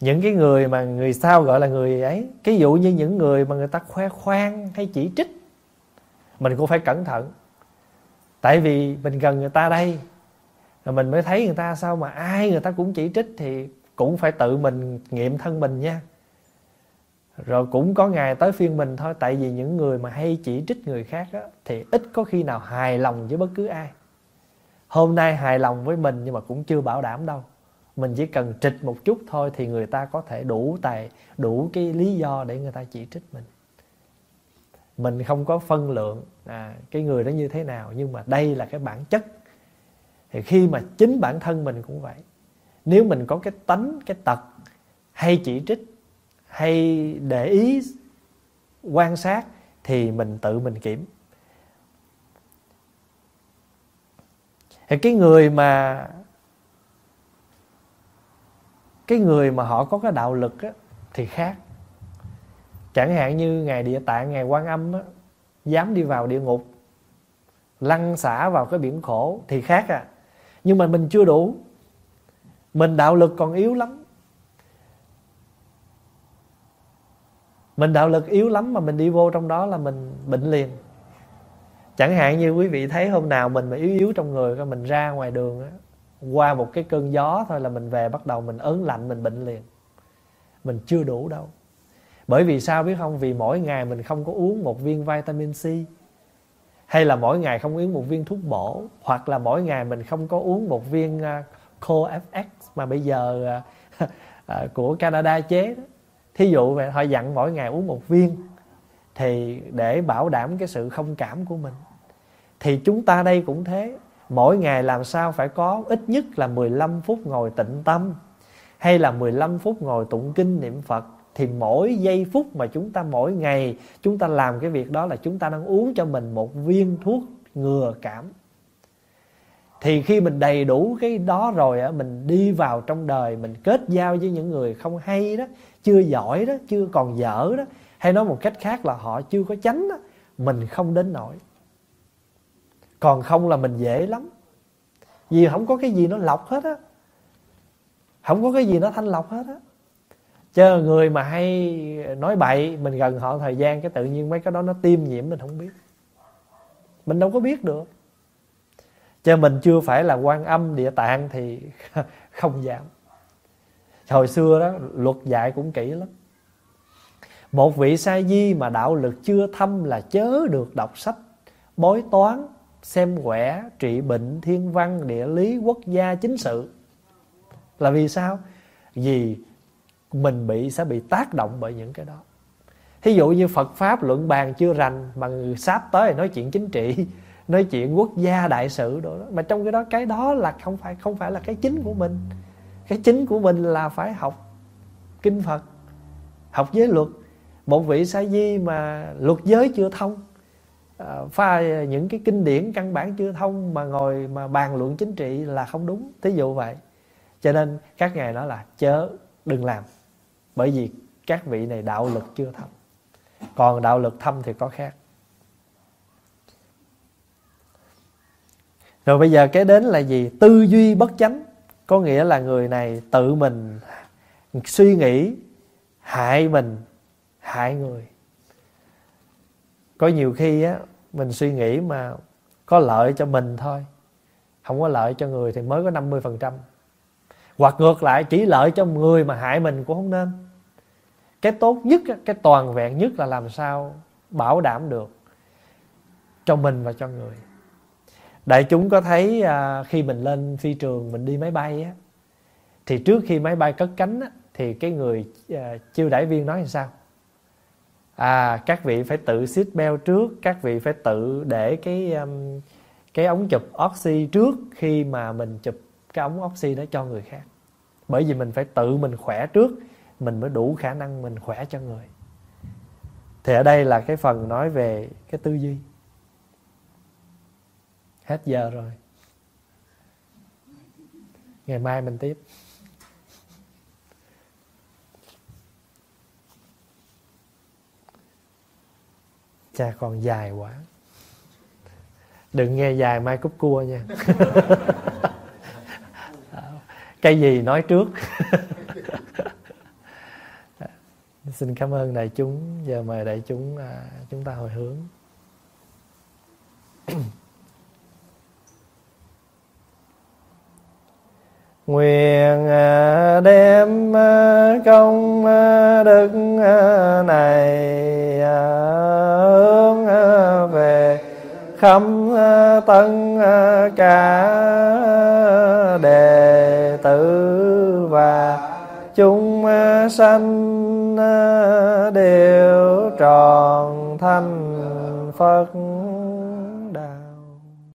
những cái người mà người sao gọi là người ấy cái dụ như những người mà người ta khoe khoang hay chỉ trích, mình cũng phải cẩn thận tại vì mình gần người ta đây rồi mình mới thấy người ta sao mà ai người ta cũng chỉ trích thì cũng phải tự mình nghiệm thân mình nha. Rồi cũng có ngày tới phiên mình thôi tại vì những người mà hay chỉ trích người khác á, thì ít có khi nào hài lòng với bất cứ ai. Hôm nay hài lòng với mình nhưng mà cũng chưa bảo đảm đâu. Mình chỉ cần trịch một chút thôi thì người ta có thể đủ tài đủ cái lý do để người ta chỉ trích mình mình không có phân lượng à, cái người đó như thế nào nhưng mà đây là cái bản chất. Thì khi mà chính bản thân mình cũng vậy. Nếu mình có cái tánh cái tật hay chỉ trích hay để ý quan sát thì mình tự mình kiểm. Thì cái người mà cái người mà họ có cái đạo lực á, thì khác chẳng hạn như ngài địa tạng ngài quan âm á, dám đi vào địa ngục lăn xả vào cái biển khổ thì khác à. Nhưng mà mình chưa đủ. Mình đạo lực còn yếu lắm. Mình đạo lực yếu lắm mà mình đi vô trong đó là mình bệnh liền. Chẳng hạn như quý vị thấy hôm nào mình mà yếu yếu trong người mình ra ngoài đường á qua một cái cơn gió thôi là mình về bắt đầu mình ớn lạnh mình bệnh liền. Mình chưa đủ đâu bởi vì sao biết không? Vì mỗi ngày mình không có uống một viên vitamin C. Hay là mỗi ngày không uống một viên thuốc bổ. Hoặc là mỗi ngày mình không có uống một viên à, CoFX mà bây giờ à, à, của Canada chế đó. Thí dụ họ dặn mỗi ngày uống một viên thì để bảo đảm cái sự không cảm của mình. Thì chúng ta đây cũng thế. Mỗi ngày làm sao phải có ít nhất là 15 phút ngồi tịnh tâm hay là 15 phút ngồi tụng kinh niệm Phật thì mỗi giây phút mà chúng ta mỗi ngày chúng ta làm cái việc đó là chúng ta đang uống cho mình một viên thuốc ngừa cảm. Thì khi mình đầy đủ cái đó rồi á, mình đi vào trong đời, mình kết giao với những người không hay đó, chưa giỏi đó, chưa còn dở đó, hay nói một cách khác là họ chưa có chánh đó, mình không đến nổi. Còn không là mình dễ lắm. Vì không có cái gì nó lọc hết á. Không có cái gì nó thanh lọc hết á chờ người mà hay nói bậy, mình gần họ thời gian cái tự nhiên mấy cái đó nó tiêm nhiễm mình không biết. Mình đâu có biết được. Cho mình chưa phải là quan âm địa tạng thì không giảm hồi xưa đó, luật dạy cũng kỹ lắm. Một vị sa di mà đạo lực chưa thâm là chớ được đọc sách, bói toán, xem quẻ, trị bệnh, thiên văn, địa lý, quốc gia, chính sự. Là vì sao? Vì mình bị, sẽ bị tác động bởi những cái đó. Thí dụ như phật pháp luận bàn chưa rành, mà người sáp tới nói chuyện chính trị, nói chuyện quốc gia, đại sự đồ đó, mà trong cái đó cái đó là không phải không phải là cái chính của mình. Cái chính của mình là phải học kinh phật, học giới luật. Một vị sa di mà luật giới chưa thông à, pha những cái kinh điển căn bản chưa thông mà ngồi mà bàn luận chính trị là không đúng. Thí dụ vậy. Cho nên các ngài nói là chớ đừng làm bởi vì các vị này đạo lực chưa thâm. Còn đạo lực thâm thì có khác. Rồi bây giờ cái đến là gì? Tư duy bất chánh. Có nghĩa là người này tự mình suy nghĩ, hại mình, hại người. Có nhiều khi á, mình suy nghĩ mà có lợi cho mình thôi. Không có lợi cho người thì mới có 50% hoặc ngược lại, chỉ lợi cho người mà hại mình cũng không nên cái tốt nhất cái toàn vẹn nhất là làm sao bảo đảm được cho mình và cho người. Đại chúng có thấy à, khi mình lên phi trường mình đi máy bay á thì trước khi máy bay cất cánh á, thì cái người à, chiêu đãi viên nói như sao? À các vị phải tự seat belt trước các vị phải tự để cái um, cái ống chụp oxy trước khi mà mình chụp cái ống oxy đó cho người khác. Bởi vì mình phải tự mình khỏe trước mình mới đủ khả năng mình khỏe cho người. Thì ở đây là cái phần nói về cái tư duy. Hết giờ rồi. Ngày mai mình tiếp. Cha còn dài quá. Đừng nghe dài mai cúp cua nha. Cái gì nói trước? xin cảm ơn đại chúng. Giờ mời đại chúng à, chúng ta hồi hướng. Nguyện à, đem à, công à, đức này hướng về khắp tân cả đệ tử và chúng sanh đều tròn thành Phật.